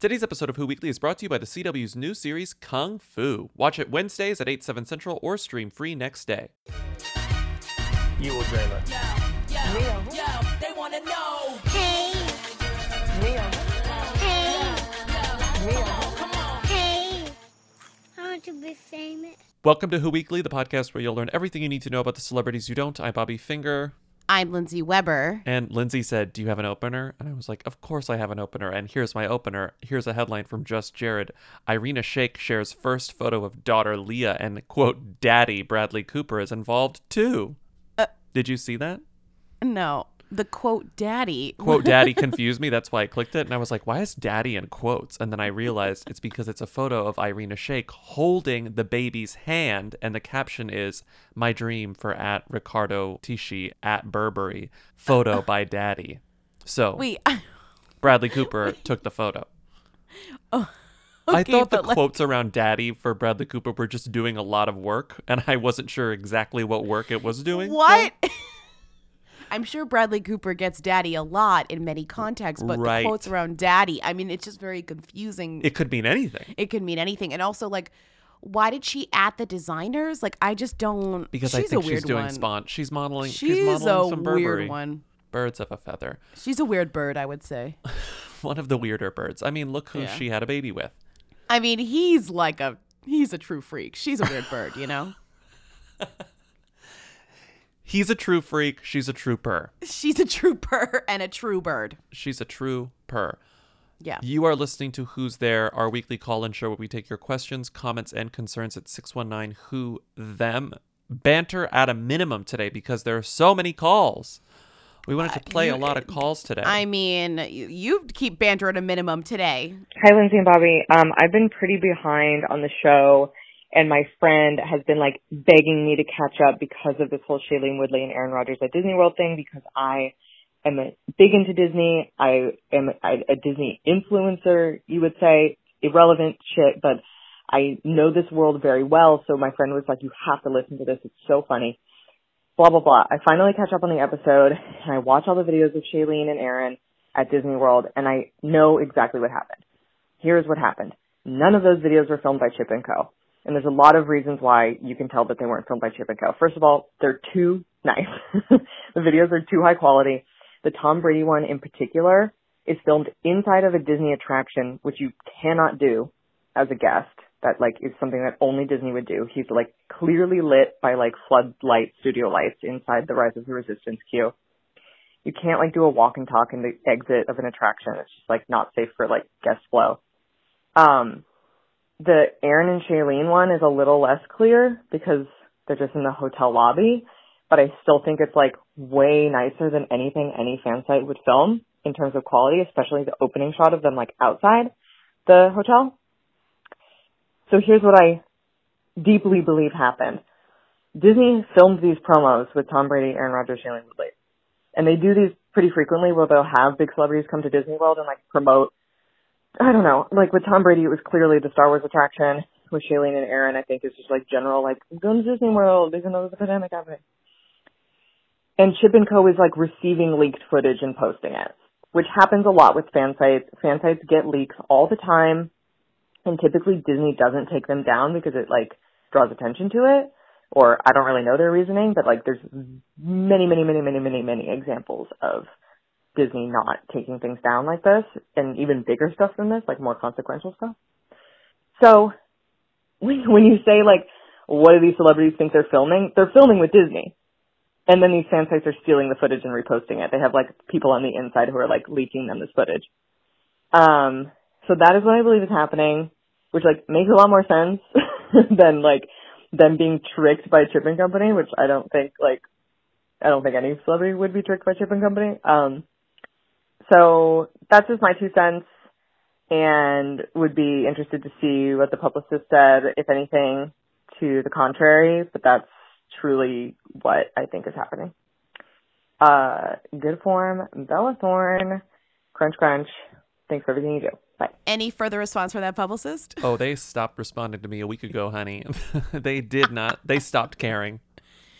Today's episode of Who Weekly is brought to you by the CW's new series Kung Fu. Watch it Wednesdays at 8, 7 Central or stream free next day. You will dream it. Yo, they wanna know. Hey, Mia. hey, Mia. hey. I want to be famous. Welcome to Who Weekly, the podcast where you'll learn everything you need to know about the celebrities you don't. I'm Bobby Finger. I'm Lindsay Weber. And Lindsay said, Do you have an opener? And I was like, Of course I have an opener. And here's my opener. Here's a headline from Just Jared. Irina Shayk shares first photo of daughter Leah, and quote, Daddy Bradley Cooper is involved too. Uh, Did you see that? No, the quote daddy. Quote Daddy confused me. That's why I clicked it. And I was like, Why is Daddy in quotes? And then I realized it's because it's a photo of Irina Shayk holding the baby's hand. And the caption is, My dream for at Riccardo Tisci at Burberry. Photo by Daddy. So. Wait, Bradley Cooper took the photo. Oh, I okay, thought the like- quotes around daddy for Bradley Cooper were just doing a lot of work, and I wasn't sure exactly what work it was doing. what? I'm sure Bradley Cooper gets daddy a lot in many contexts, but Right. the quotes around daddy, I mean, it's just very confusing. It could mean anything. it could mean anything. And also, like, why did she at the designers? Like, I just don't. Because she's I think a weird she's doing one. spawn. She's modeling. She's, She's, modeling a some Burberry. weird one. Birds of a feather. She's a weird bird, I would say. One of the weirder birds. I mean, look who Yeah. she had a baby with. I mean, he's like a he's a true freak. She's a weird bird, you know. He's a true freak. She's a trooper. She's a trooper and a true bird. She's a true purr. Yeah. You are listening to Who's There, our weekly call in show where we take your questions, comments, and concerns at 619 Who Them. Banter at a minimum today because there are so many calls. We wanted to play a lot of calls today. I mean, you, you keep banter at a minimum today. Hi, Lindsay and Bobby. Um, I've been pretty behind on the show, and my friend has been like begging me to catch up because of this whole Shailene Woodley and Aaron Rodgers at Disney World thing. Because I am a, big into Disney. I am a, a Disney influencer, you would say. Irrelevant shit, but I know this world very well. So my friend was like, "You have to listen to this. It's so funny." Blah blah blah. I finally catch up on the episode, and I watch all the videos of Shailene and Aaron at Disney World, and I know exactly what happened here's what happened. None of those videos were filmed by Chip and Co. And there's a lot of reasons why you can tell that they weren't filmed by Chip and Co. First of all, they're too nice. the videos are too high quality. The Tom Brady one in particular is filmed inside of a Disney attraction, which you cannot do as a guest. That like is something that only Disney would do. He's like clearly lit by like floodlight studio lights inside the Rise of the Resistance queue you can't like do a walk and talk in the exit of an attraction. It's just like not safe for like guest flow. Um, the Aaron and Shailene one is a little less clear because they're just in the hotel lobby, but I still think it's like way nicer than anything any fan site would film in terms of quality, especially the opening shot of them like outside the hotel. So here's what I deeply believe happened. Disney filmed these promos with Tom Brady, Aaron Rodgers, Shailene Woodley and they do these pretty frequently where they'll have big celebrities come to Disney World and like promote I don't know, like with Tom Brady it was clearly the Star Wars attraction. With Shailene and Aaron I think it's just like general like go to Disney World there's a pandemic happening. And Chip and Co is like receiving leaked footage and posting it. Which happens a lot with fan sites. Fan sites get leaks all the time and typically Disney doesn't take them down because it like draws attention to it or I don't really know their reasoning, but like there's many, many, many, many, many, many examples of Disney not taking things down like this and even bigger stuff than this, like more consequential stuff. So when, you say like, what do these celebrities think they're filming? They're filming with Disney. And then these fan sites are stealing the footage and reposting it. They have like people on the inside who are like leaking them this footage. Um, so that is what I believe is happening, which like makes a lot more sense than like them being tricked by Chip and Company, which I don't think like I don't think any celebrity would be tricked by Chip and Company. Um, so that's just my two cents, and would be interested to see what the publicist said, if anything, to the contrary. But that's truly what I think is happening. Uh, good form, Bella Thorne, crunch crunch. Thanks for everything you do. Bye. Any further response from that publicist? oh, they stopped responding to me a week ago, honey. they did not. They stopped caring.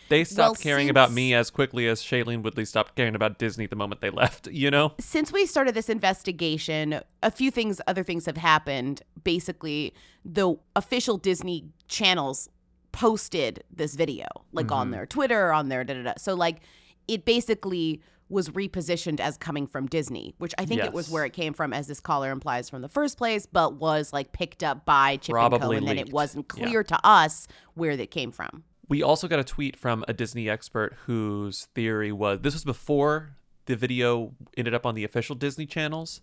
They stopped Well, caring about me as quickly as Shailene Woodley stopped caring about Disney the moment they left, you know? since we started this investigation, a few things, other things have happened. Basically, the official Disney channels posted this video, like Mm-hmm. on their Twitter, on their da da da. So, like, it basically was repositioned as coming from Disney, which I think it was where it came from, as this caller implies from the first place, but was like picked up by Chip and Co. Probably And then it wasn't Yeah. clear to us where that came from. We also got a tweet from a Disney expert whose theory was this was before the video ended up on the official Disney channels.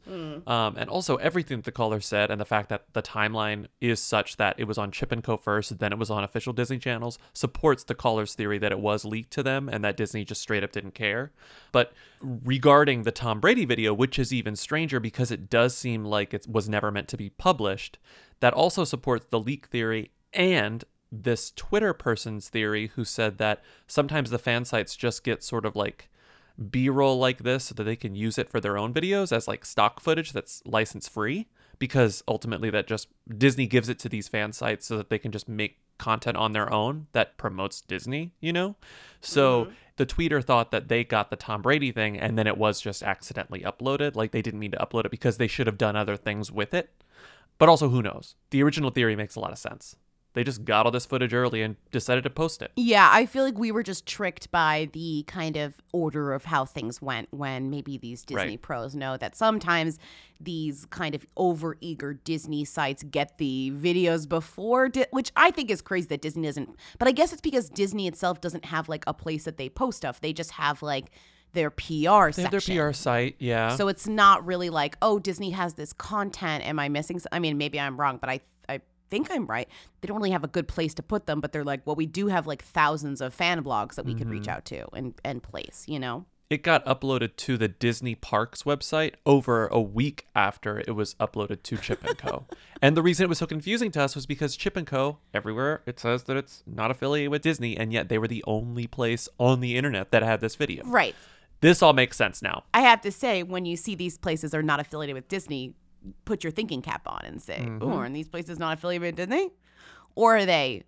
Um, and also everything that the caller said and the fact that the timeline is such that it was on Chip and Co first, then it was on official Disney channels, supports the caller's theory that it was leaked to them and that Disney just straight up didn't care. But regarding the Tom Brady video, which is even stranger because it does seem like it was never meant to be published, that also supports the leak theory and this Twitter person's theory who said that sometimes the fan sites just get sort of like b-roll like this so that they can use it for their own videos as like stock footage that's license free because ultimately that just Disney gives it to these fan sites so that they can just make content on their own that promotes Disney, you know? So mm-hmm. the tweeter thought that they got the Tom Brady thing and then it was just accidentally uploaded, like they didn't mean to upload it because they should have done other things with it. But also who knows? The original theory makes a lot of sense. They just got all this footage early and decided to post it. Yeah, I feel like we were just tricked by the kind of order of how things went when maybe these Disney Right. pros know that sometimes these kind of overeager Disney sites get the videos before, Di- which I think is crazy that Disney doesn't. But I guess it's because Disney itself doesn't have like a place that they post stuff. They just have like their PR They have their PR site, yeah. So it's not really like, oh, Disney has this content. Am I missing? I mean, maybe I'm wrong, but I I think I'm right. They don't really have a good place to put them, but they're like, well, we do have like thousands of fan blogs that we could Mm-hmm. reach out to and and place. You know? it got uploaded to the Disney Parks website over a week after it was uploaded to Chip and Co. and the reason it was so confusing to us was because Chip and Co. everywhere it says that it's not affiliated with Disney, and yet they were the only place on the internet that had this video. Right. This all makes sense now. I have to say, when you see these places are not affiliated with Disney, put your thinking cap on and say, Mm-hmm. oh, are these places not affiliated with Disney? Or are they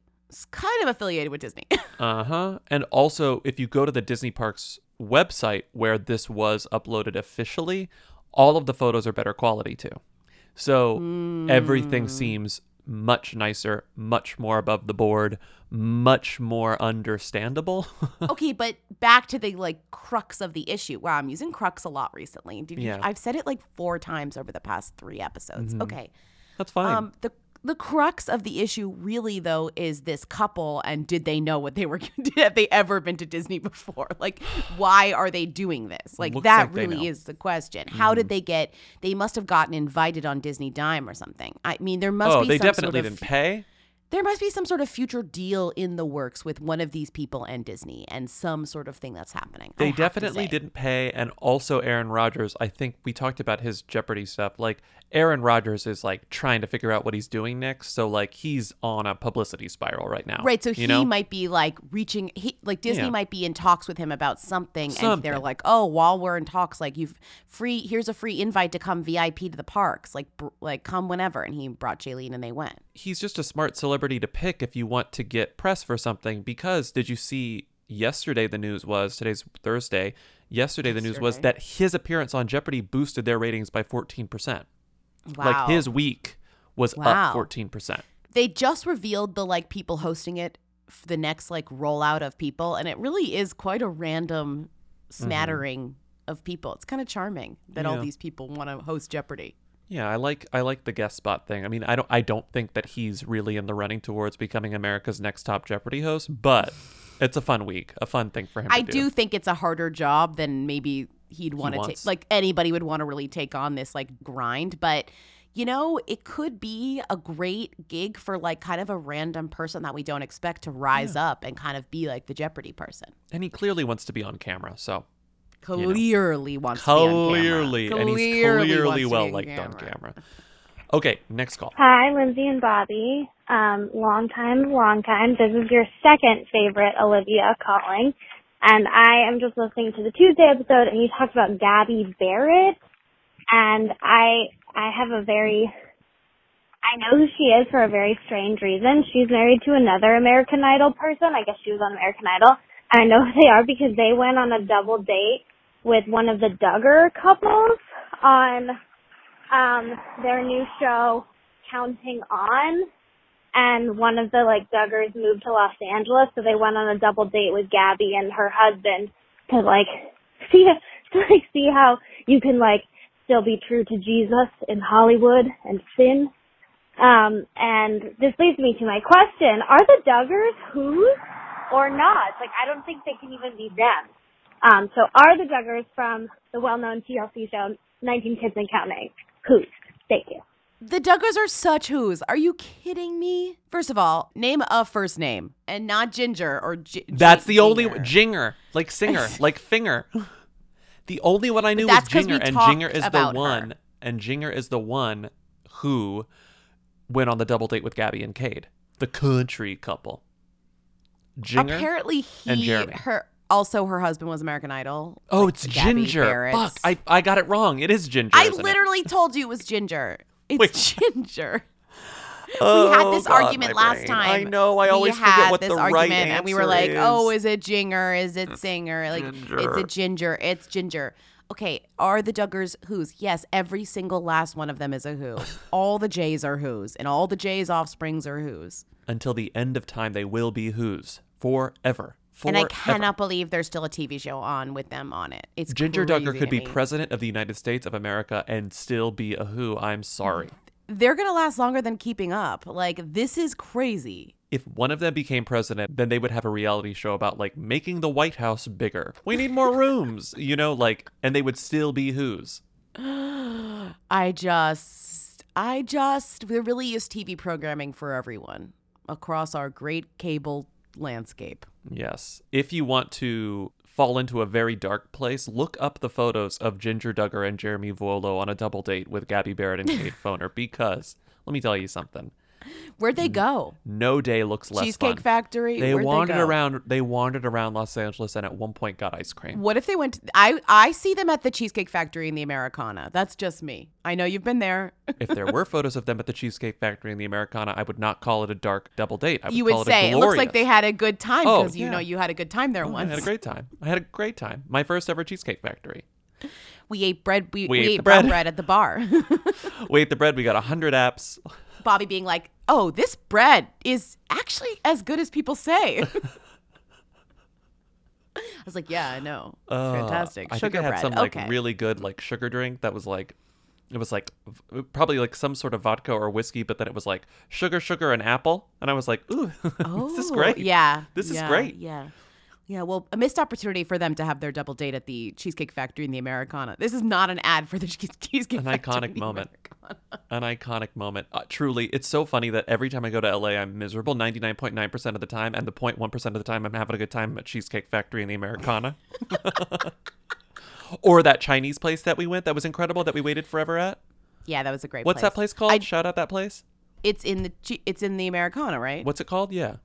kind of affiliated with Disney? Uh huh. And also, if you go to the Disney Parks website where this was uploaded officially, all of the photos are better quality too. So everything seems much nicer, much more above the board, much more understandable. okay, but back to the like crux of the issue. Wow, I'm using crux a lot recently. Did you, Yeah. I've said it like four times over the past three episodes. Okay. That's fine. Um, the the crux of the issue really though is this couple and did they know what they were have they ever been to Disney before? Like why are they doing this? Like Looks that like really. Mm-hmm. is the question. How did they get they must have gotten invited on Disney Dime or something. I mean there must oh, be they some definitely sort of didn't pay. There must be some sort of future deal in the works with one of these people and Disney and some sort of thing that's happening. They definitely didn't pay. And also, Aaron Rodgers, I think we talked about his Jeopardy stuff. Like, Aaron Rodgers is like trying to figure out what he's doing next. So, like, he's on a publicity spiral right now. Right, so he know? might be like reaching, he, like Disney Yeah. might be in talks with him about something, and they're like, "Oh, while we're in talks, like you've free, here's a free invite to come VIP to the parks, like, br- like come whenever." And he brought Shailene, and they went. he's just a smart celebrity to pick if you want to get press for something. Because did you see yesterday? The news was today's Thursday. Yesterday, the news was that his appearance on Jeopardy boosted their ratings by 14%. Wow, Like, his week was Wow. up 14%. they just revealed the like people hosting it, the next like rollout of people, and it really is quite a random mm-hmm. smattering of people. It's kind of charming that all these people want to host Jeopardy. Yeah, I like I like the guest spot thing. I mean, I don't I don't think that he's really in the running towards becoming America's next top Jeopardy host, but it's a fun week, a fun thing for him. I to do think it's a harder job than maybe he'd want to take. Like anybody would want to really take on this like grind, but you know, it could be a great gig for like kind of a random person that we don't expect to rise up and kind of be like the Jeopardy person. and he clearly wants to be on camera. So Clearly wants to be on camera. clearly, and he's Clearly clearly wants to be well on liked on camera. camera. Okay, next call. Hi, Lindsay and Bobby. Um, long time, long time. This is your second favorite Olivia calling. And I am just listening to the Tuesday episode and you talked about Gabby Barrett. And I, I have a very, I know who she is for a very strange reason. She's married to another American Idol person. I guess she was on American Idol. I know who they are because they went on a double date with one of the Duggar couples on um their new show Counting On and one of the like Duggars moved to Los Angeles so they went on a double date with Gabby and her husband to like see to like see how you can like still be true to Jesus in Hollywood and sin. Um and this leads me to my question. Are the Duggars who's or not? Like I don't think they can even be them. Um, so are the Duggars from the well-known TLC show 19 Kids and Counting? Who's? Thank you. The Duggars are such who's. Are you kidding me? First of all, name a first name and not Ginger or G- That's the only Ginger. jinger, like singer, like finger. The only one I knew was Jinger, and Jinger is the about her. one, and Jinger is the one who went on the double date with Gabby and Cade, the country couple. Jinger. Apparently, he and Jeremy. her also her husband was American Idol. oh, like it's Gabby Ginger. Barrett's. Fuck, I I got it wrong. It is Ginger. I literally told you it was Ginger. It's. Ginger. Oh, we had oh, this God, argument last brain. time. I know. I we always had forget what this the argument, right and we were like, "Oh, is. is it Jinger? Is it Singer? Like, Ginger. it's a Ginger. It's Ginger." Okay, are the Duggars who's? Yes, every single last one of them is a who. all the Jays are who's, and all the Jays' offsprings are who's. Until the end of time, they will be who's forever. And I cannot believe there's still a TV show on with them on it. It's Ginger to could be me. president of the United States of America and still be a who. I'm sorry. They're gonna last longer than Keeping Up. Like this is crazy. If one of them became president, then they would have a reality show about like making the White House bigger. We need more rooms, you know, like, and they would still be who's. I just, I just, there really is TV programming for everyone across our great cable landscape. Yes. If you want to fall into a very dark place, look up the photos of Ginger Duggar and Jeremy Vuolo on a double date with Gabby Barrett and Kate Foner because let me tell you something. Where'd they go? No day looks less Cheesecake fun. Factory. They Where'd wandered go? around they wandered around Los Angeles and at one point got ice cream. What if they went? To, I I see them at the Cheesecake Factory in the Americana. That's just me. I know you've been there. if there were photos of them at the Cheesecake Factory in the Americana, I would not call it a dark double date. I would you call would it say a it looks like they had a good time Oh, because you yeah. know you had a good time there Oh, I had a great time. I had a great time. My first ever Cheesecake Factory. We ate bread. We, We we, ate ate bread. bread at the bar. We ate the bread. We got 100 apps. Bobby being like, "Oh, this bread is actually as good as people say." I was like, "Yeah, I know. It's Uh, fantastic. I Sugar think I had bread. some like okay. really good like sugar drink that was like it was like probably like some sort of vodka or whiskey, but then it was like sugar, sugar, and apple, and I was like, ooh, this is Oh, great. Yeah. This is yeah, great. Yeah. Yeah, well, a missed opportunity for them to have their double date at the Cheesecake Factory in the Americana. This is not an ad for the Cheesecake An Factory. iconic moment. An iconic moment. Uh, truly, it's so funny that every time I go to LA, I'm miserable 99.9% of the time, and the 0.1% of the time, I'm having a good time at Cheesecake Factory in the Americana. or that Chinese place that we went that was incredible that we waited forever at. Yeah, that was a great place. What's that place called? I- Shout out that place. it's in the it's in the Americana, right? What's it called? Yeah.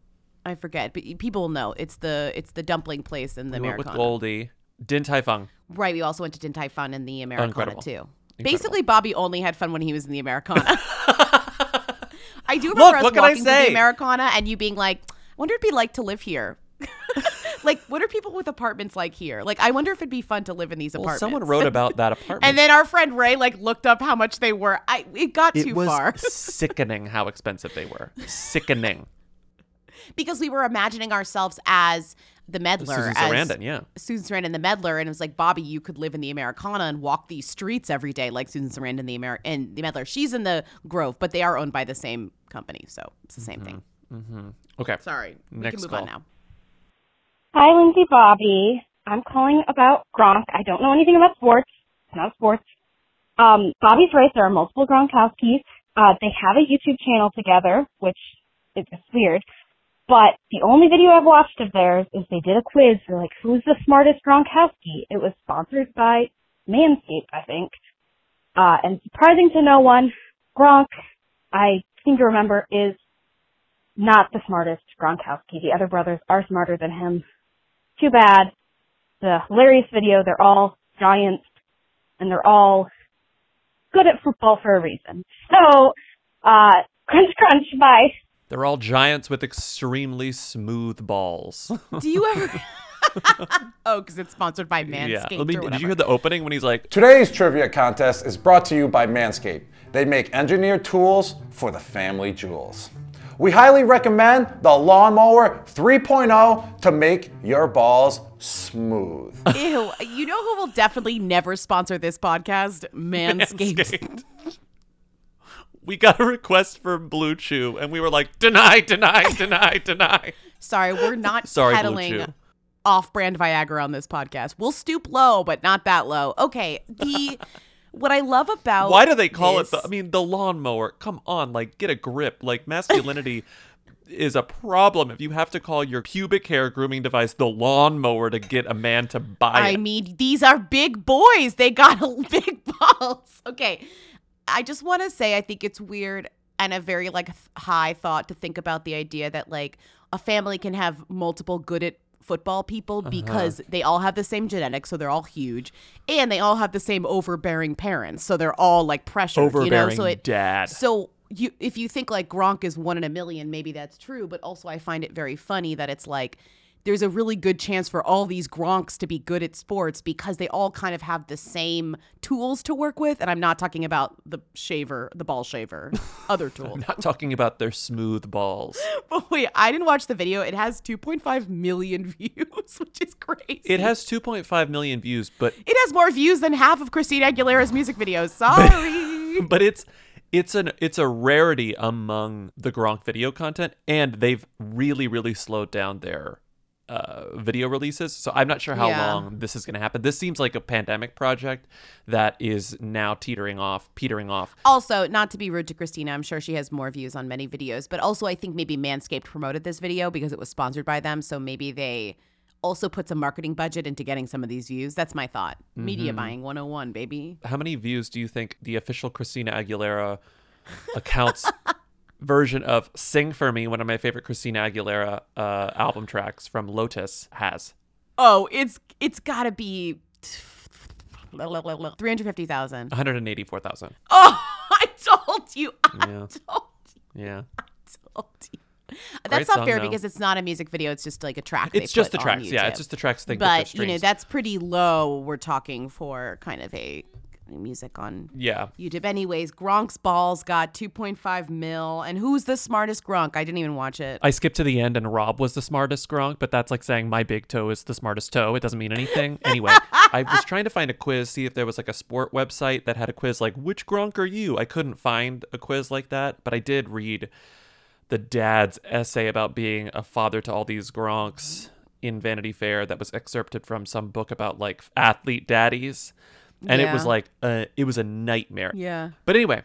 I forget, but people will know. It's the it's the dumpling place in the we went with Goldie. Din Tai Fung. Right. We also went to Din Tai Fung in the Americana incredible. too. Incredible. Basically, Bobby only had fun when he was in the Americana. I do Look, remember us what walking to the? Americana and you being like, "I wonder if it'd be like to live here." like, what are people with apartments like here? Like, I wonder if it'd be fun to live in these Well, apartments. someone wrote about that apartment. and then our friend Ray like looked up how much they were. I it got it too was far sickening how expensive they were. Sickening. Because we were imagining ourselves as the meddler, Susan as Sarandon, yeah. Susan Sarandon, the meddler, and it was like Bobby, you could live in the Americana and walk these streets every day like Susan Sarandon, the Amer- and the meddler. She's in the Grove, but they are owned by the same company, so it's the same thing. Okay. Sorry, we Next can move call. on now. Hi, Lindsay Bobby. I'm calling about Gronk. I don't know anything about sports. It's not sports. Um, Bobby's right. There are multiple Gronkowskis. Uh, they have a YouTube channel together, which is just weird. But the only video I've watched of theirs is they did a quiz. They're like, who's the smartest Gronkowski? It was sponsored by Manscaped, I think. Uh, and surprising to no one, Gronk, I seem to remember, is not the smartest Gronkowski. The other brothers are smarter than him. Too bad. The hilarious video, they're all giants and they're all good at football for a reason. So, uh, crunch crunch, bye. They're all giants with extremely smooth balls. Do you ever? Oh, because it's sponsored by Manscaped yeah. Let me, whatever. did you hear the opening when he's like, Today's trivia contest is brought to you by Manscaped. They make engineered tools for the family jewels. We highly recommend the Lawnmower 3.0 to make your balls smooth. Ew. You know who will definitely never sponsor this podcast? Manscaped. Manscaped. we got a request for Blue Chew, and we were like, deny, deny, deny, deny. Sorry, we're not Sorry, peddling off-brand Viagra on this podcast. We'll stoop low, but not that low. Okay. The what I love about Why do they call this- it the? I mean, the lawnmower. Come on, like get a grip. Like masculinity is a problem if you have to call your pubic hair grooming device the lawnmower to get a man to buy I it. I mean, these are big boys. They got big balls. Okay. I just want to say I think it's weird and a very like th- high thought to think about the idea that like a family can have multiple good at football people Uh-huh. because they all have the same genetics, so they're all huge, and they all have the same overbearing parents, so they're all like pressured. Overbearing you know? so it, dad. So you, if you think like Gronk is one in a million, maybe that's true. But also, I find it very funny that it's like there's a really good chance for all these Gronks to be good at sports because they all kind of have the same tools to work with. And I'm not talking about the shaver, the ball shaver, other tool. Not talking about their smooth balls. But wait, I didn't watch the video. It has 2.5 million views, which is crazy. It has 2.5 million views, but It has more views than half of Christina Aguilera's music videos. Sorry. but it's it's an it's a rarity among the Gronk video content, and they've really really slowed down their uh, video releases. So I'm not sure how Yeah. long this is going to happen. This seems like a pandemic project that is now teetering off, petering off. Also, not to be rude to Christina, I'm sure she has more views on many videos, but also I think maybe Manscaped promoted this video because it was sponsored by them. So maybe they also put some marketing budget into getting some of these views. That's my thought. Media buying 101, baby. How many views do you think the official Christina Aguilera accounts version of "Sing for Me," one of my favorite Christina Aguilera uh, album tracks from Lotus, has? Oh, it's it's got to be 350,000. 184,000. Oh, I told you. I Yeah. told you. Yeah. told you. That's not fair though. because it's not a music video. It's just like a track. they It's just the tracks. Yeah, it's just the tracks. Their but you know that's pretty low. We're talking for kind of a music on yeah. YouTube. Anyways, Gronk's balls got 2.5 mil, and who's the smartest Gronk? I didn't even watch it. I skipped to the end and Rob was the smartest Gronk, but that's like saying my big toe is the smartest toe. It doesn't mean anything. Anyway, I was trying to find a quiz, see if there was like a sport website that had a quiz like, which Gronk are you? I couldn't find a quiz like that, but I did read the dad's essay about being a father to all these Gronks in Vanity Fair that was excerpted from some book about like athlete daddies. And it was like, uh, it was a nightmare. yeah. But anyway,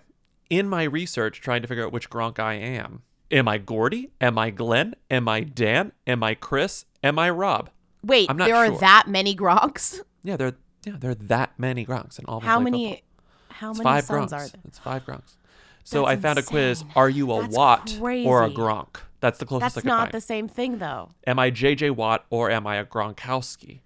in my research, trying to figure out which Gronk I am, am I Gordie? Am I Glenn? Am I Dan? Am I Chris? Am I Rob? Wait, I'm not there are that many Gronks? Yeah, there, yeah, there are that many Gronks, and all How many? How It's many five sons Gronks. are there? It's five Gronks. So That's I found a quiz. Are you a That's Watt or a. Gronk? That's the closest That's I could not the same thing, though. Am I JJ Watt or am I a Gronkowski?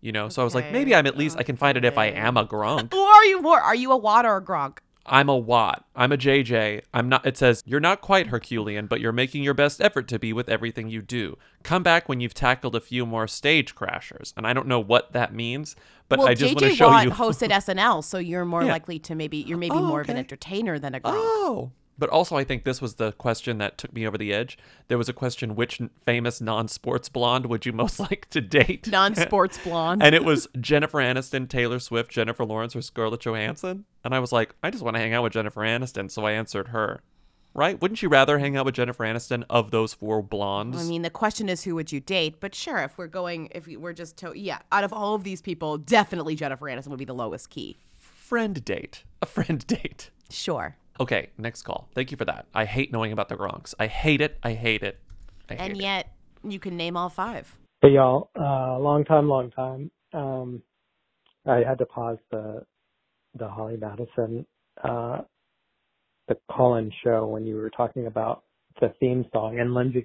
You know, so I was like, Okay, maybe I'm at least I can find it if I am a Gronk. Who are you more? Are you a Watt or a Gronk? I'm a Watt. I'm a JJ. I'm not. It says you're not quite Herculean, but you're making your best effort to be with everything you do. Come back when you've tackled a few more stage crashers, and I don't know what that means, but well, I just want JJ to show Watt you. hosted SNL, so you're more Yeah. likely to maybe you're maybe Oh, more of an okay. entertainer than a Gronk. Oh. But also, I think this was the question that took me over the edge. There was a question: which famous non-sports blonde would you most like to date? Non-sports blonde. and it was Jennifer Aniston, Taylor Swift, Jennifer Lawrence, or Scarlett Johansson. And I was like, I just want to hang out with Jennifer Aniston, so I answered her. Right? Wouldn't you rather hang out with Jennifer Aniston of those four blondes? I mean, the question is who would you date? But sure, if we're going, if we- we're just, to- yeah, out of all of these people, definitely Jennifer Aniston would be the lowest key. friend date. A friend date. Sure. Okay, next call. Thank you for that. I hate knowing about the Gronks. I hate it. I hate it. I hate And it. yet, you can name all five. Hey y'all, uh, long time, long time. Um, I had to pause the the Holly Madison uh, the call-in show when you were talking about the theme song. And Lindsay,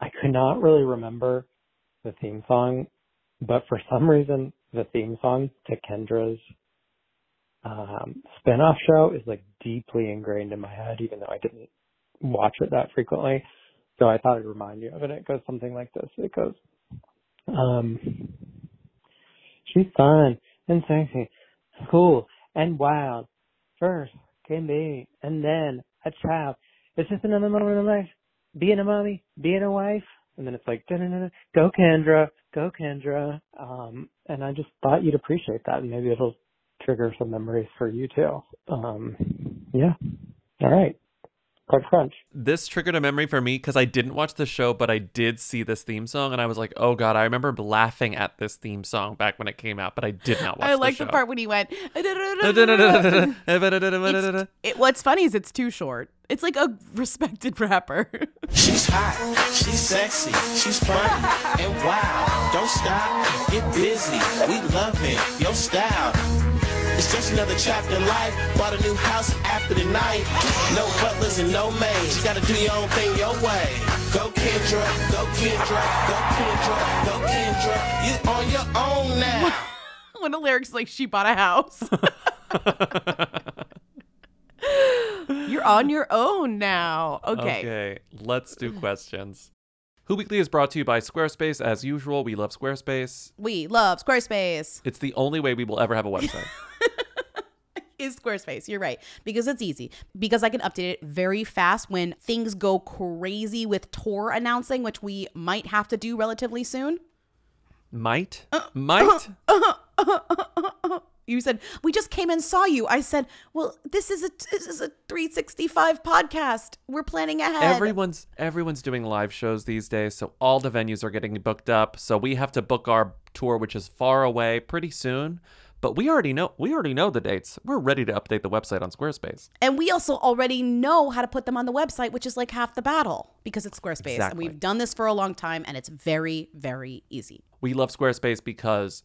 I could not really remember the theme song, but for some reason, the theme song to Kendra's um, spin-off show is like deeply ingrained in my head, even though I didn't watch it that frequently. So I thought I'd remind you of it. It goes something like this. It goes, Um, she's fun and sexy, cool and wild. First can be, and then a child. It's just another moment in life. Being a mommy, being a wife, and then it's like, go Kendra, go Kendra. Um, and I just thought you'd appreciate that. and Maybe it'll trigger some memories for you too. Um, yeah. All right. Crunch, crunch. This triggered a memory for me because I didn't watch the show, but I did see this theme song, and I was like, "Oh God!" I remember laughing at this theme song back when it came out, but I did not watch. I like the, the part when he went. It, what's funny is it's too short. It's like a respected rapper. She's hot, she's sexy, she's funny, and wow. Don't stop, get busy. We love it, your style. It's just another chapter in life. Bought a new house after the night. No butlers and no maids. You gotta do your own thing your way. Go Kendra, go Kendra, go Kendra, go Kendra. You on your own now. when the lyrics like she bought a house. You're on your own now. Okay. Okay, let's do questions. Who Weekly is brought to you by Squarespace. As usual, we love Squarespace. We love Squarespace. It's the only way we will ever have a website. Is Squarespace. You're right. Because it's easy. Because I can update it very fast when things go crazy with tour announcing, which we might have to do relatively soon. Might? Uh, Might? You said we just came and saw you. I said, "Well, this is a this is a 365 podcast. We're planning ahead." Everyone's everyone's doing live shows these days, so all the venues are getting booked up. So we have to book our tour, which is far away, pretty soon. But we already know we already know the dates. We're ready to update the website on Squarespace. And we also already know how to put them on the website, which is like half the battle because it's Squarespace. And we've done this for a long time and it's very, very easy. We love Squarespace because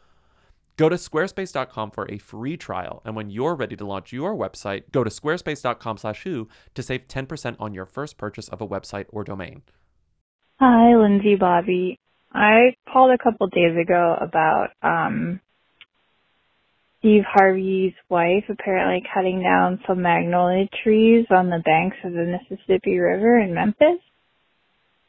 Go to squarespace.com for a free trial, and when you're ready to launch your website, go to squarespace.com/who to save 10% on your first purchase of a website or domain. Hi, Lindsay Bobby. I called a couple days ago about um Steve Harvey's wife apparently cutting down some magnolia trees on the banks of the Mississippi River in Memphis.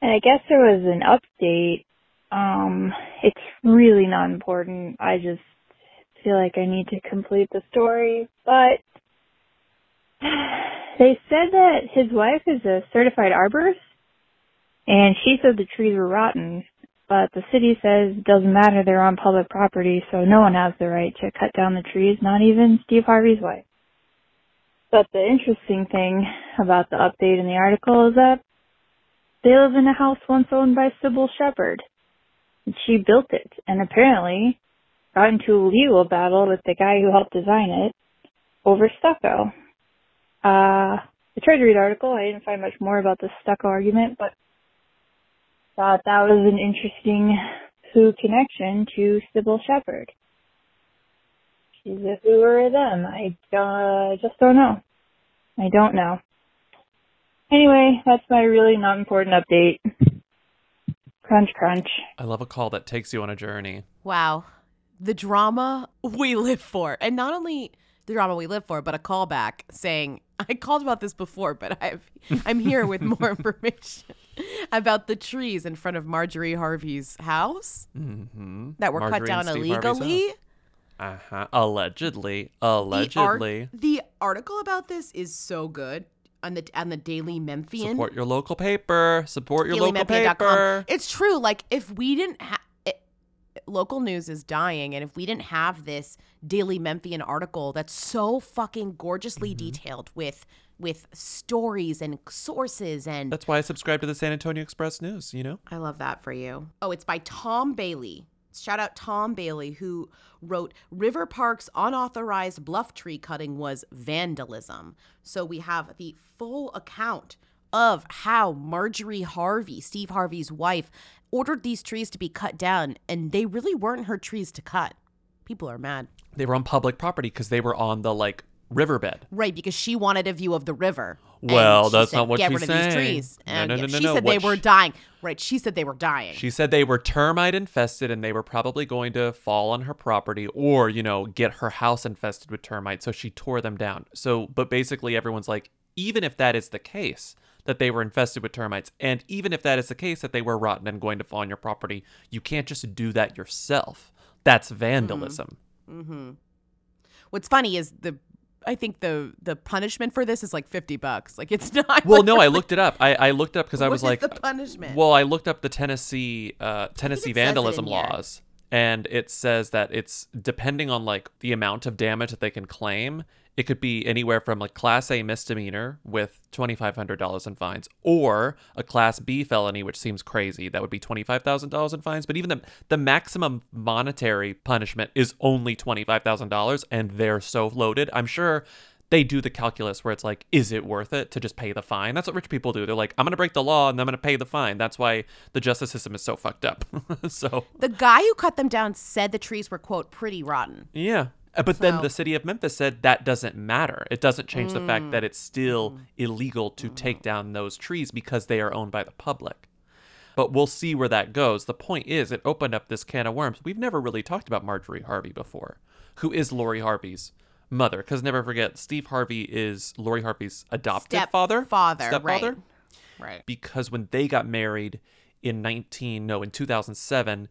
And I guess there was an update. Um it's really not important. I just feel like I need to complete the story, but they said that his wife is a certified arborist and she said the trees were rotten, but the city says it doesn't matter, they're on public property, so no one has the right to cut down the trees, not even Steve Harvey's wife. But the interesting thing about the update in the article is that they live in a house once owned by Cybill Shepherd. She built it, and apparently got into a legal battle with the guy who helped design it over stucco. Uh, I tried to read the article. I didn't find much more about the stucco argument, but thought that was an interesting who connection to Cybill Shepherd. She's a who or a them. I uh, just don't know. I don't know. Anyway, that's my really not important update. Crunch, crunch. I love a call that takes you on a journey. Wow. The drama we live for. And not only the drama we live for, but a callback saying, I called about this before, but I've, I'm here with more information about the trees in front of Marjorie Harvey's house Mm-hmm. that were cut down illegally. Uh huh. Allegedly. The art- Allegedly. The, article about this is so good on the on the Daily Memphian. Support your local paper. Support your local paper. It's true. Like if we didn't have local news is dying, and if we didn't have this Daily Memphian article that's so fucking gorgeously Mm-hmm. detailed with with stories and sources and That's why I subscribe to the San Antonio Express News, you know? I love that for you. Oh, it's by Tom Bailey. Shout out Tom Bailey, who wrote River Park's unauthorized bluff tree cutting was vandalism. So we have the full account of how Marjorie Harvey, Steve Harvey's wife, ordered these trees to be cut down, and they really weren't her trees to cut. People are mad. They were on public property because they were on the like riverbed. Right, because she wanted a view of the river. Well, she that's said, not what Get she's rid of these trees. And no, no, yeah, no, she no. said they What were sh- dying. Right, she said they were dying. She said they were termite infested and they were probably going to fall on her property or, you know, get her house infested with termites. So she tore them down. So, but basically, everyone's like, even if that is the case, that they were infested with termites, and even if that is the case, that they were rotten and going to fall on your property, you can't just do that yourself. That's vandalism. Mm-hmm. What's funny is the I think the the punishment for this is like fifty bucks. Like it's not. Well, like, no, I looked it up. I, I looked up because I was like, the punishment? Well, I looked up the Tennessee uh, Tennessee it it vandalism laws, and it says that it's depending on like the amount of damage that they can claim. It could be anywhere from a Class A misdemeanor with twenty five hundred dollars in fines, or a Class B felony, which seems crazy. That would be twenty five thousand dollars in fines. But even the the maximum monetary punishment is only twenty five thousand dollars, and they're so loaded. I'm sure they do the calculus where it's like, is it worth it to just pay the fine? That's what rich people do. They're like, I'm going to break the law and I'm going to pay the fine. That's why the justice system is so fucked up. so, the guy who cut them down said the trees were quote pretty rotten. yeah. Uh, But then the city of Memphis said that doesn't matter. It doesn't change the fact Mm. that it's still illegal to take down those trees because they are owned by the public. But we'll see where that goes. The point is, it opened up this can of worms. We've never really talked about Marjorie Harvey before, who is Lori Harvey's mother. Because never forget, Steve Harvey is Lori Harvey's adopted father. Father, Stepfather. right. Right. Because when they got married in 19, no, in 2007,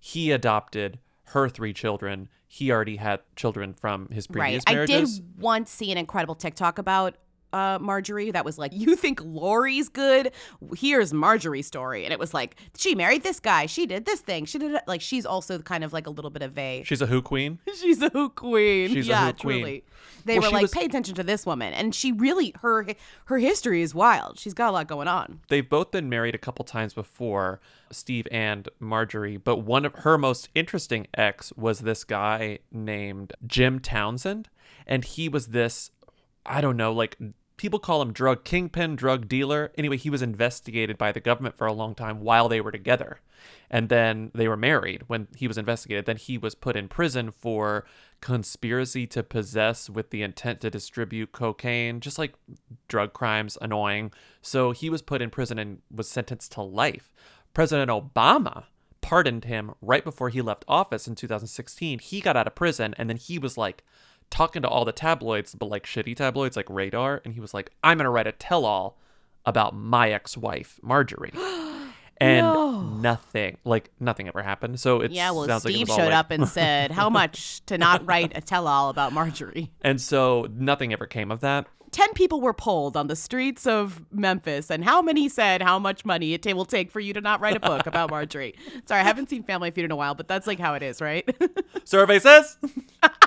he adopted her three children. He already had children from his previous right. marriages. I did once see an incredible TikTok about uh, Marjorie that was like, "You think Lori's good? Here's Marjorie's story," and it was like, she married this guy, she did this thing, she did it. like she's also kind of like a little bit of a She's a who queen. she's a who queen. She's a yeah, who queen. truly. They Well, were like, was- pay attention to this woman, and she really her her history is wild. She's got a lot going on. They've both been married a couple times before, Steve and Marjorie, but one of her most interesting ex was this guy named Jim Townsend. And he was this, I don't know, like people call him drug kingpin, drug dealer. Anyway, he was investigated by the government for a long time while they were together. And then they were married when he was investigated. Then he was put in prison for conspiracy to possess with the intent to distribute cocaine, just like drug crimes, annoying. So he was put in prison and was sentenced to life. President Obama pardoned him right before he left office in 2016. He got out of prison and then he was like talking to all the tabloids, but like shitty tabloids like Radar. And he was like, I'm going to write a tell all about my ex wife, Marjorie. And No. nothing, like nothing ever happened. So it yeah, well, like Steve was showed like- up and said, "How much to not write a tell-all about Marjorie?" And so nothing ever came of that. 10 people were polled on the streets of Memphis, and how many said how much money it will take for you to not write a book about Marjorie? Sorry, I haven't seen Family Feud in a while, but that's like how it is, right? Survey says.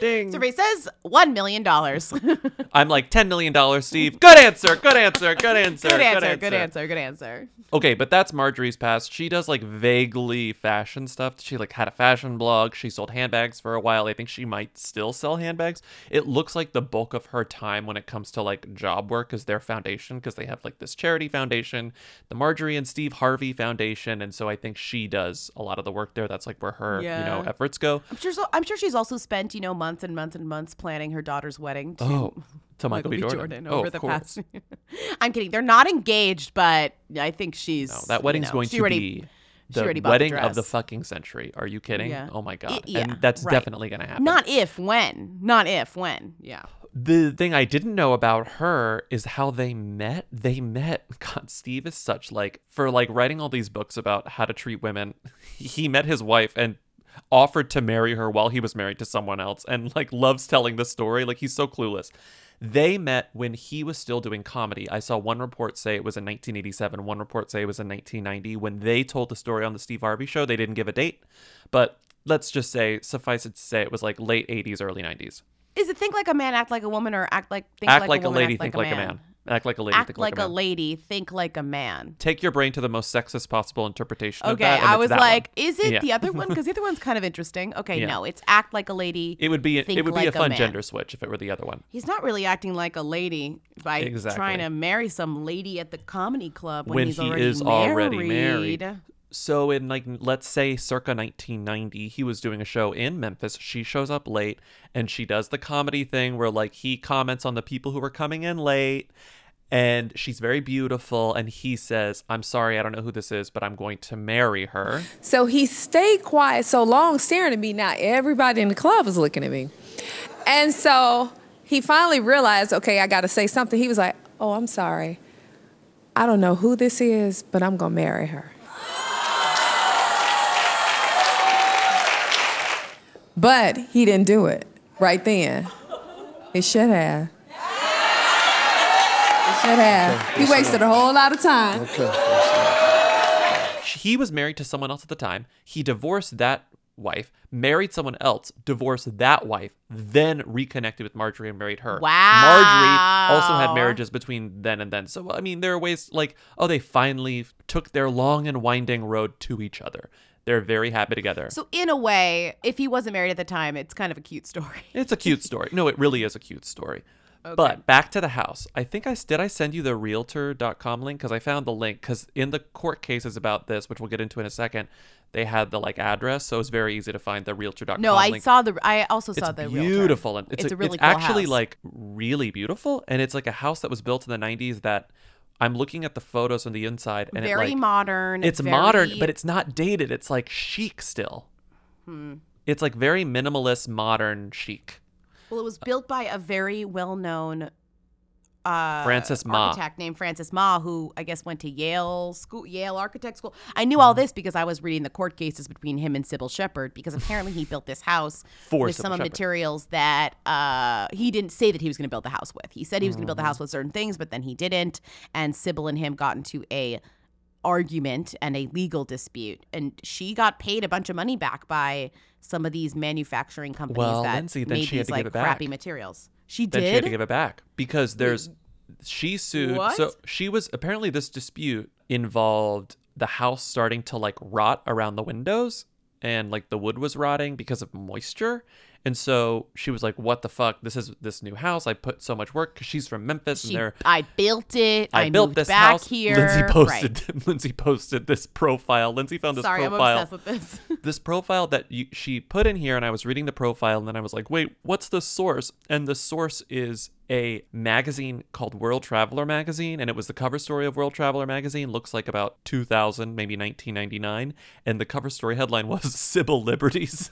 Ding. Survey says $1 million. I'm like $10 million, Steve. Good answer. Good answer. Good answer. good answer, good answer, good answer. Okay, but that's Marjorie's past. She does like vaguely fashion stuff. She like had a fashion blog. She sold handbags for a while. I think she might still sell handbags. It looks like the bulk of her time when it comes to like job work is their foundation because they have like this charity foundation, the Marjorie and Steve Harvey Foundation, and so I think she does a lot of the work there. That's like where her you know efforts go. I'm sure, so, I'm sure she's also spent, you know, months and months and months planning her daughter's wedding to Oh, to Michael, B. Jordan. Oh, over of the course. past. I'm kidding. They're not engaged, but I think she's. No, that you wedding's know, going to already- be the bought the wedding of the fucking century. Are you kidding? Yeah. Oh my god. I- yeah, and that's right. definitely going to happen. Not if, when. Not if, when. Yeah. The thing I didn't know about her is how they met. They met. God, Steve is such like for like writing all these books about how to treat women. He met his wife and offered to marry her while he was married to someone else and like loves telling the story. Like he's so clueless. They met when he was still doing comedy. I saw one report say it was in 1987, one report say it was in 1990. When they told the story on the Steve Harvey show, they didn't give a date, but let's just say, suffice it to say, it was like late 80s, early 90s. Is it think like a man, act like a woman, or act like think act like, like, a, a, woman, lady, act think like like a man. Act like a lady, Act think like like, a a man. lady, think like a man. Take your brain to the most sexist possible interpretation of Okay, that. I was like, one. is it Yeah. the other one? Because the other one's kind of interesting. Okay, Yeah. no, it's act like a lady. It would be think it would be a fun man. gender switch if it were the other one. He's not really acting like a lady by Exactly. trying to marry some lady at the comedy club when, When he's he already is married. already married. So in like let's say circa 1990 he was doing a show in memphis she shows up late and she does the comedy thing where like he comments on the people who are coming in late and she's very beautiful and he says i'm sorry i don't know who this is but i'm going to marry her So he stayed quiet so long, staring at me. Now everybody in the club was looking at me. And so he finally realized, okay, I got to say something. He was like, oh, I'm sorry. I don't know who this is, but I'm to marry her. But he didn't do it right then. He should have. He should have. He wasted a whole lot of time. Okay. he was married to someone else at the time he divorced that wife married someone else divorced that wife then reconnected with marjorie and married her Wow. marjorie also had marriages between then and then so i mean there are ways like oh they finally took their long and winding road to each other they're very happy together So in a way, if he wasn't married at the time, it's kind of a cute story. It's a cute story. No, it really is a cute story. But back to the house. I think I did I send you the realtor.com link because I found the link because in the court cases about this, which we'll get into in a second, they had the like address, so it's very easy to find the realtor.com. No, I link. saw the. I also saw It's the. Realtor. beautiful and it's, It's a, a really it's cool actually house. like really beautiful and it's like a house that was built in the 90s that I'm looking at the photos on the inside and it's very it like modern. it's very- modern, but it's not dated. It's like chic still. Hmm. It's like very minimalist, modern chic. Well, it was built by a very well-known uh, Francis Ma. architect named Francis Ma, who I guess went to Yale school, Yale Architect School. I knew all this because I was reading the court cases between him and Cybill Shepherd because apparently he built this house For with Cybill some of Shepherd. materials that uh, he didn't say that he was going to build the house with. He said he was going to build the Mm. house with certain things, but then he didn't. And Cybill and him got into a argument and a legal dispute, and she got paid a bunch of money back by some of these manufacturing companies Well, that Lindsay, then made she had these to like give it back. crappy materials. She did. then she had to give it back because there's she sued What? so she was apparently this dispute involved the house starting to like rot around the windows and like the wood was rotting because of moisture and so she was like what the fuck this is this new house i put so much work because she's from memphis She, and they're I built it. I, I, built moved this back house. here. Lindsay Right. posted. Lindsay posted this profile. Lindsay found this Sorry, I'm profile. obsessed with this. this profile that you, she put in here, and I was reading the profile, and then I was like, "Wait, what's the source?" And the source is a magazine called World Traveler magazine, and it was the cover story of World Traveler magazine. Looks like about 2000, maybe 1999, and the cover story headline was "Cybill Liberties."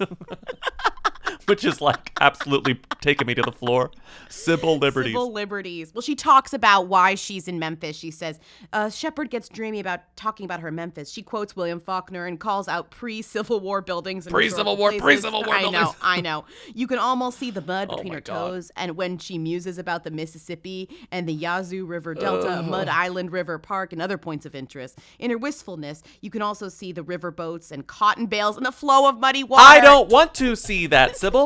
Which is like absolutely taking me to the floor. Cybill Liberties. Civil liberties. Well, she talks about why she's in Memphis. She says, uh, Shepherd gets dreamy about talking about her Memphis. She quotes William Faulkner and calls out pre-Civil War buildings. Pre-Civil War- pre-Civil War I know. I know. You can almost see the mud Oh between my her God. toes. And when she muses about the Mississippi and the Yazoo River Delta, Ugh. Mud Island River Park, and other points of interest. In her wistfulness, you can also see the river boats and cotton bales and the flow of muddy water. I don't want to see that, Cybill.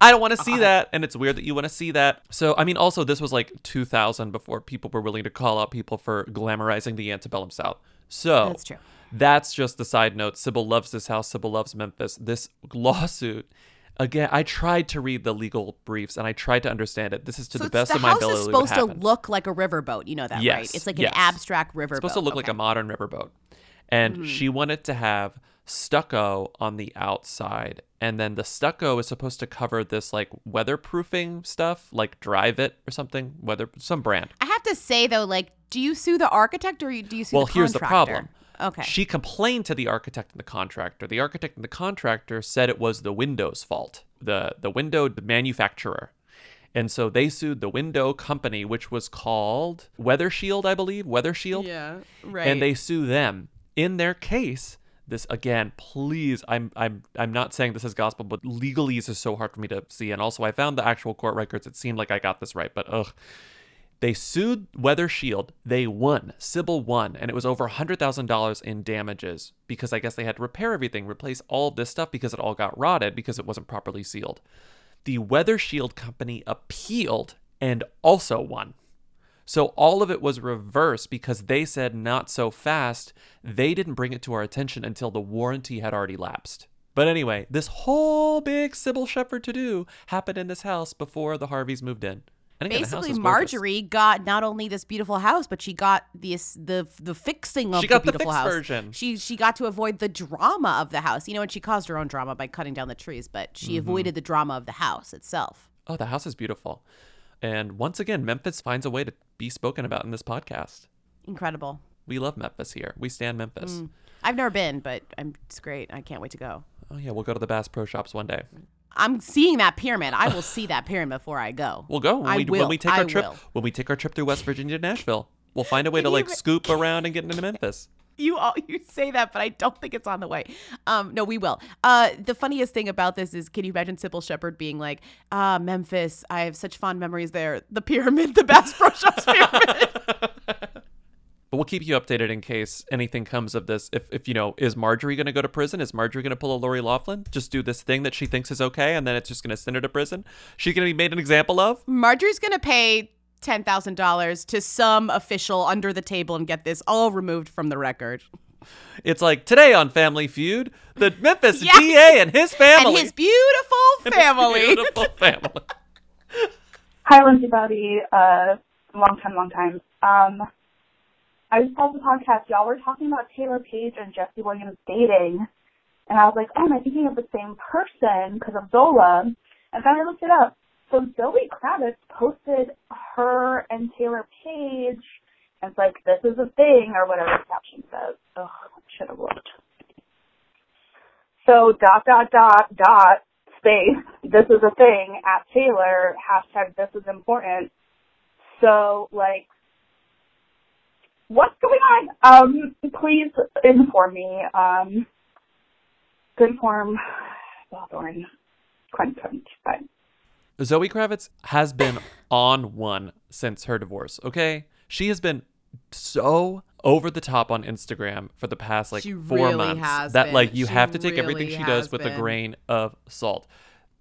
I don't want to see that, and it's weird that you want to see that. So, I mean, also this was like 2000 before people were willing to call out people for glamorizing the antebellum South. So That's true. That's just the side note. Cybill loves this house. Cybill loves Memphis. This lawsuit. Again, I tried to read the legal briefs and I tried to understand it. This is to So the best the of my ability. The house is supposed to look like a riverboat. You know that, Yes, right? It's like yes. an abstract riverboat. It's supposed to look like a modern riverboat. And Mhm. she wanted to have stucco on the outside. And then the stucco is supposed to cover this like weatherproofing stuff, like Dryvit or something, weather some brand. I have to say though, like, do you sue the architect or do you sue the well, the here's the problem. Okay. She complained to the architect and the contractor. The architect and the contractor said it was the window's fault. The the window manufacturer. And so they sued the window company, which was called Weather Shield, I believe. Weather Shield. Yeah, right. And they sue them. In their case, this again, please, I'm I'm I'm not saying this is gospel, but legalese is so hard for me to see. And also I found the actual court records. It seemed like I got this right, but ugh. They sued Weather Shield. They won. Cybill won, and it was over $100,000 in damages because I guess they had to repair everything, replace all of this stuff because it all got rotted because it wasn't properly sealed. The Weather Shield company appealed and also won. So all of it was reversed because they said not so fast. They didn't bring it to our attention until the warranty had already lapsed. But anyway, this whole big Cybill Shepherd to do happened in this house before the Harveys moved in. The house Basically. Marjorie got not only this beautiful house, but she got this the the fixing of She got the the beautiful fixed house. version. She she got to avoid the drama of the house. You know, and she caused her own drama by cutting down the trees, but she Mhm. avoided the drama of the house itself. Oh, the house is beautiful. And once again, Memphis finds a way to be spoken about in this podcast. Incredible. We love Memphis here. We stand Memphis. Mm. I've never been, but I'm, it's great. I can't wait to go. Oh yeah, we'll go to the Bass Pro Shops one day. I'm seeing that pyramid. I will see that pyramid before I go. We'll go when, I we, will. when we take our I trip. will. When we take our trip through West Virginia to Nashville, we'll find a way to Can like re- scoop around and get into Memphis. You all you say that, but I don't think it's on the way. Um, no, we will. Uh, the funniest thing about this is, can you imagine Cybill Shepherd being like, "Ah, Memphis, I have such fond memories there. The pyramid, the Bass Pro Shops pyramid." But we'll keep you updated in case anything comes of this. If, if you know, is Marjorie going to go to prison? Is Marjorie going to pull a Lori Loughlin? Just do this thing that she thinks is okay, and then it's just going to send her to prison? She going to be made an example of? Marjorie's gonna pay ten thousand dollars to some official under the table and get this all removed from the record. It's like today on Family Feud, the Memphis Yeah. DA and his family. And his beautiful And his family. beautiful family. Hi, Lindsay Bobby. Uh, long time, long time. Um, I just saw the podcast. Y'all were talking about Taylour Paige and Jesse Williams dating, and I was like, oh, am I thinking of the same person because of Zola? And then I looked it up. So Zoe Kravitz posted her and Taylour Paige, and it's like, this is a thing, or whatever the caption says. Ugh, should have looked. So dot dot dot dot space. This is a thing at Taylor. Hashtag this is important. So like, what's going on? Um, please inform me. Um, good form. Hawthorne. Crunch crunch. Bye. Zoe Kravitz has been on one since her divorce, okay? She has been so over the top on Instagram for the past like She four really months has that been. like you She have to take everything she does with a grain of salt.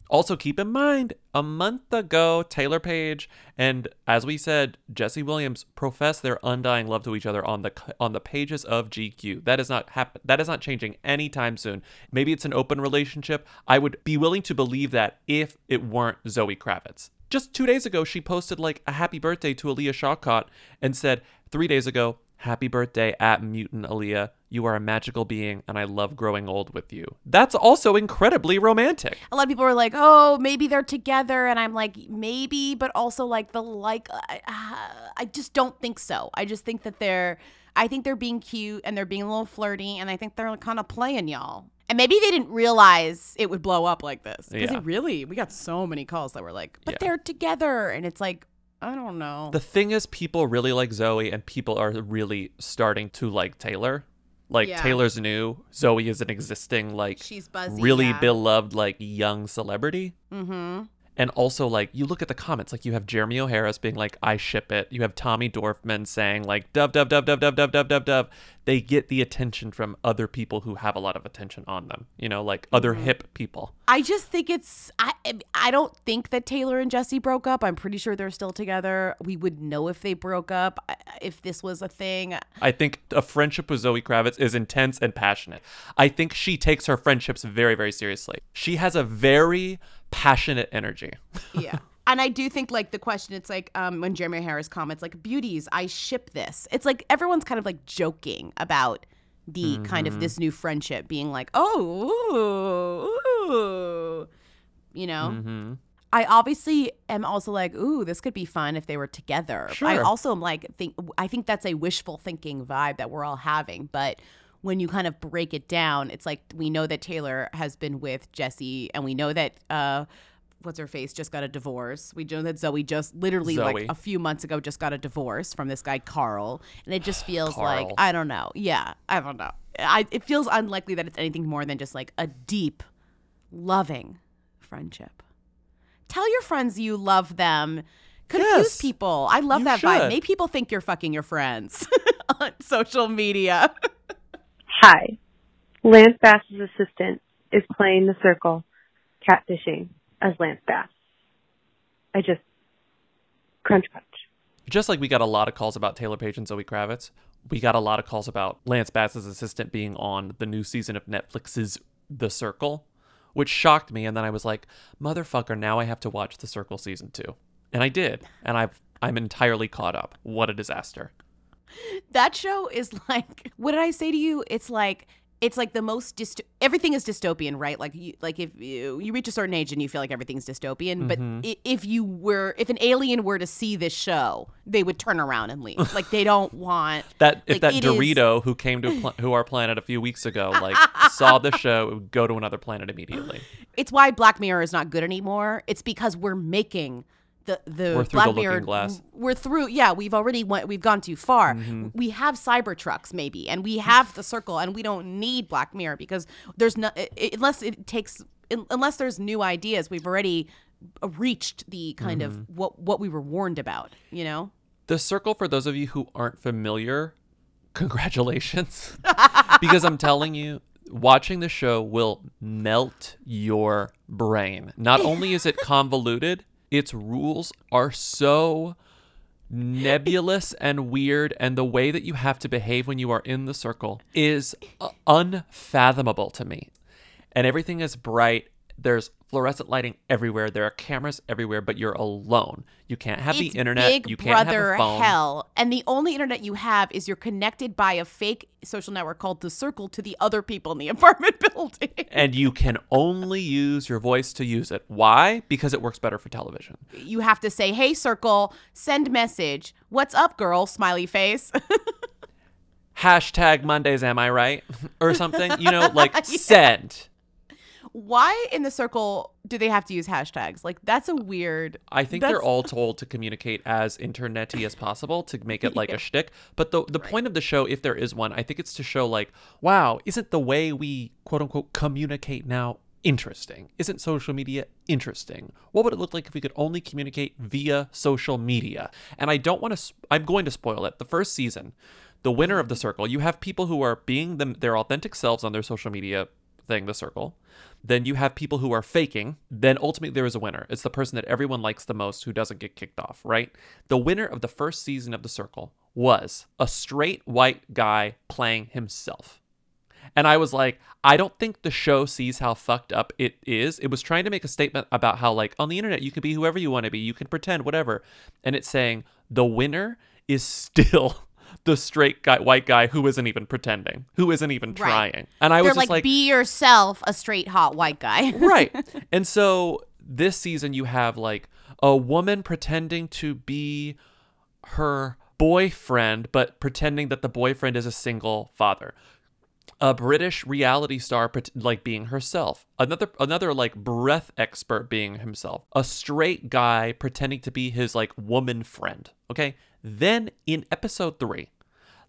Also, keep in mind, a month ago, Taylour Paige and, as we said, Jesse Williams professed their undying love to each other on the on the pages of GQ. That is not happen. That is not changing anytime soon. Maybe it's an open relationship. I would be willing to believe that if it weren't Zoe Kravitz. Just two days ago, she posted like a happy birthday to Alia Shawkat and said three days ago, "Happy birthday at Mutant Aaliyah. You are a magical being, and I love growing old with you." That's also incredibly romantic. a lot of people are like, "Oh, maybe they're together," and I'm like, "Maybe," but also like the like. I, uh, I just don't think so. I just think that they're. I think they're being cute and they're being a little flirty, and I think they're kind of playing y'all. And maybe they didn't realize it would blow up like this because Yeah. it really. We got so many calls that were like, "But Yeah. they're together," and it's like, I don't know. The thing is, people really like Zoe, and people are really starting to like Taylor. Like Yeah. Taylor's new, Zoe is an existing, like She's buzzy, really yeah. beloved, like young celebrity. mm-hmm. And also, like, you look at the comments, like, you have Jeremy O. Harris being like, I ship it. You have Tommy Dorfman saying, like, dove, dove, dove, dove, dove, dove, dove, dove, dove. They get the attention from other people who have a lot of attention on them, you know, like other Mhm. hip people. I just think it's I I don't think that Taylor and Jesse broke up. I'm pretty sure they're still together. We would know if they broke up if this was a thing. I think a friendship with Zoe Kravitz is intense and passionate. I think she takes her friendships very, very seriously. She has a very passionate energy. Yeah. And I do think like the question, it's like um, when Jeremy Harris comments like beauties, I ship this. It's like everyone's kind of like joking about the kind of Mhm. this new friendship being like, oh, ooh, ooh, you know. Mm-hmm. I obviously am also like, ooh, this could be fun if they were together. I also am like, think I think that's a wishful thinking vibe that we're all having. But when you kind of break it down, it's like we know that Taylor has been with Jesse, and we know that uh, what's her face just got a divorce. We know that Zoe just literally Zoe. like a few months ago just got a divorce from this guy Karl, and it just feels like I don't know. Yeah, I don't know. I it feels unlikely that it's anything more than just like a deep, loving friendship. Tell your friends you love them. Confuse Yes, people. I love that vibe. Make people think you're fucking your friends on social media. Hi. Lance Bass's assistant is playing the circle, catfishing as Lance Bass. I just crunch crunch. Just like we got a lot of calls about Taylour Paige and Zoe Kravitz, we got a lot of calls about Lance Bass's assistant being on the new season of Netflix's The Circle, which shocked me. And then I was like, motherfucker, now I have to watch The Circle season two. And I did. And I've I'm entirely caught up. What a disaster. That show is like what did I say to you? It's like it's like the most dyst- everything is dystopian, right? Like you, like if you, you reach a certain age and you feel like everything's dystopian, but Mhm. i- if you were if an alien were to see this show, they would turn around and leave. like they don't want That if like, that it is- Dorito who came to pl- who our planet a few weeks ago like saw the show, it would go to another planet immediately. It's why Black Mirror is not good anymore. It's because we're making the the We're Black the Mirror. glass. We're through. Yeah, we've already went. We've gone too far. Mhm. We have Cybertrucks maybe, and we have the Circle, and we don't need Black Mirror because there's no i- i- unless it takes unless there's new ideas. We've already reached the kind Mhm. of what what we were warned about. You know. The circle, for those of you who aren't familiar, congratulations. because I'm telling you, watching the show will melt your brain. Not only is it convoluted, its rules are so nebulous and weird, and the way that you have to behave when you are in the circle is unfathomable to me. And everything is bright. There's fluorescent lighting everywhere. There are cameras everywhere, but you're alone. You can't have it's the internet. You can't brother have a phone. hell, and the only internet you have is you're connected by a fake social network called the Circle to the other people in the apartment building. and you can only use your voice to use it. Why? Because it works better for television. you have to say, "Hey, Circle, send message. What's up, girl?" Smiley face. Hashtag Mondays, am I right? or something. You know, like send. Why in the Circle do they have to use hashtags? Like that's a weird. I think that's- they're all told to communicate as internety as possible to make it like a shtick. But the the point of the show, if there is one, I think it's to show like, wow, isn't the way we quote unquote communicate now interesting? Isn't social media interesting? What would it look like if we could only communicate via social media? And I don't want to. I'm going to spoil it. The first season, the winner of the circle, you have people who are being them their authentic selves on their social media thing, the circle. Then you have people who are faking. Then ultimately there is a winner. It's the person that everyone likes the most who doesn't get kicked off, right? The winner of the first season of the circle was a straight white guy playing himself. And I was like, I don't think the show sees how fucked up it is. It was trying to make a statement about how, like, on the internet, you can be whoever you want to be, you can pretend, whatever. And it's saying the winner is still the straight guy, white guy who isn't even pretending, who isn't even Right. trying. And I They're was just like, like, be yourself, a straight hot white guy. right. And so this season you have like a woman pretending to be her boyfriend, but pretending that the boyfriend is a single father. A British reality star like being herself. Another another like breath expert being himself. A straight guy pretending to be his like woman friend. Okay? Then in episode 3,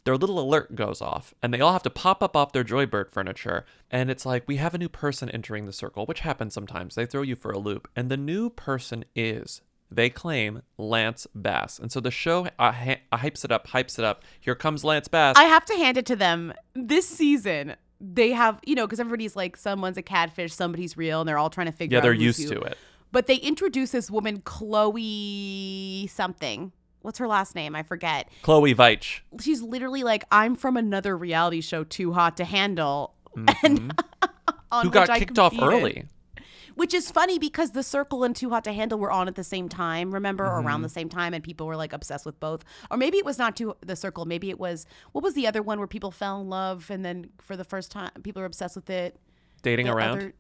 their little alert goes off and they all have to pop up off their Joybird furniture. And it's like, we have a new person entering the circle, which happens sometimes. They throw you for a loop. And the new person is, they claim, Lance Bass. And so the show uh, hy- hypes it up, hypes it up. Here comes Lance Bass. I have to hand it to them. This season, they have, you know, because everybody's like, someone's a catfish, somebody's real, and they're all trying to figure yeah, out. Yeah, they're used to it. But they introduce this woman, Chloe something. What's her last name? I forget. Chloe Veitch. She's literally like, I'm from another reality show, Too Hot to Handle. Mhm. on Who got kicked off early. Which is funny because The Circle and Too Hot to Handle were on at the same time, remember? Or around the same time, and people were like obsessed with both. Or maybe it was not too The Circle. Maybe it was, what was the other one where people fell in love and then for the first time, people are obsessed with it? Dating The around. other-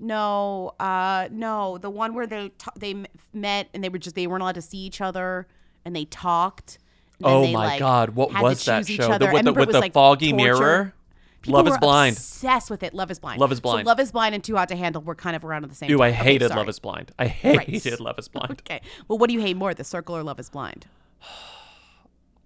no, uh, no, the one where they t- they met and they were just they weren't allowed to see each other and they talked. and Oh they, my like, God, what was that show? The-. With the- with the like, foggy torture. mirror? People Love is Blind. Obsessed with it. Love is blind. Love is Blind. So Love is blind and Too Hot to Handle were kind of around at the same Ooh, time. I hated sorry. Love is Blind. I Right. hated Love is Blind. Okay. Well, what do you hate more, The Circle or Love is Blind?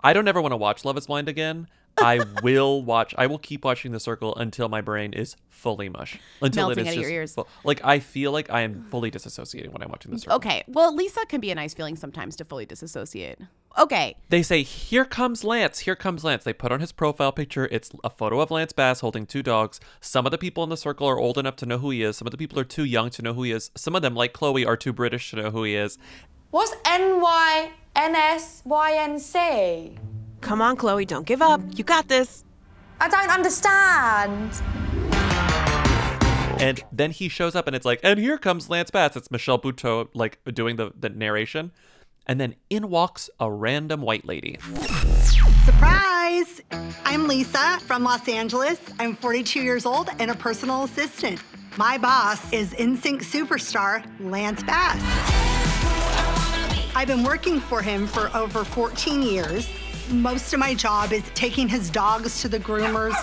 I don't ever want to watch Love is Blind again. I will watch. I will keep watching The Circle until my brain is fully mush. Until Melting it is out of your ears. full- like I feel like I am fully disassociating when I'm watching The Circle. Okay. Well, Lisa can be a nice feeling sometimes to fully disassociate. Okay. They say, "Here comes Lance. Here comes Lance." They put on his profile picture. It's a photo of Lance Bass holding two dogs. Some of the people in the circle are old enough to know who he is. Some of the people are too young to know who he is. Some of them, like Chloe, are too British to know who he is. What's NYNSYNC? Come on, Chloe, don't give up. You got this. I don't understand. And then he shows up, and it's like, "And here comes Lance Bass." It's Michelle Buteau like doing the the narration, And then in walks a random white lady. Surprise! I'm Lisa from Los Angeles. I'm 42 years old and a personal assistant. My boss is NSYNC superstar Lance Bass. I've been working for him for over 14 years. Most of my job is taking his dogs to the groomers.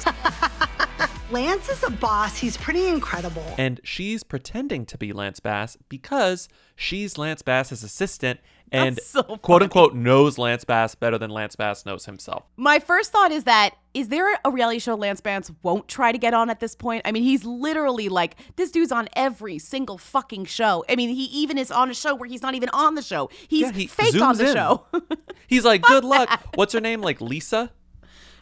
Lance is a boss. He's pretty incredible. And she's pretending to be Lance Bass because she's Lance Bass's assistant and so quote unquote knows Lance Bass better than Lance Bass knows himself. My first thought is that is there a reality show Lance Bass won't try to get on at this point? I mean, he's literally like this dude's on every single fucking show. I mean, he even is on a show where he's not even on the show. He's Yeah, he fake on the in. show. He's like, good luck. What's her name? Like Lisa?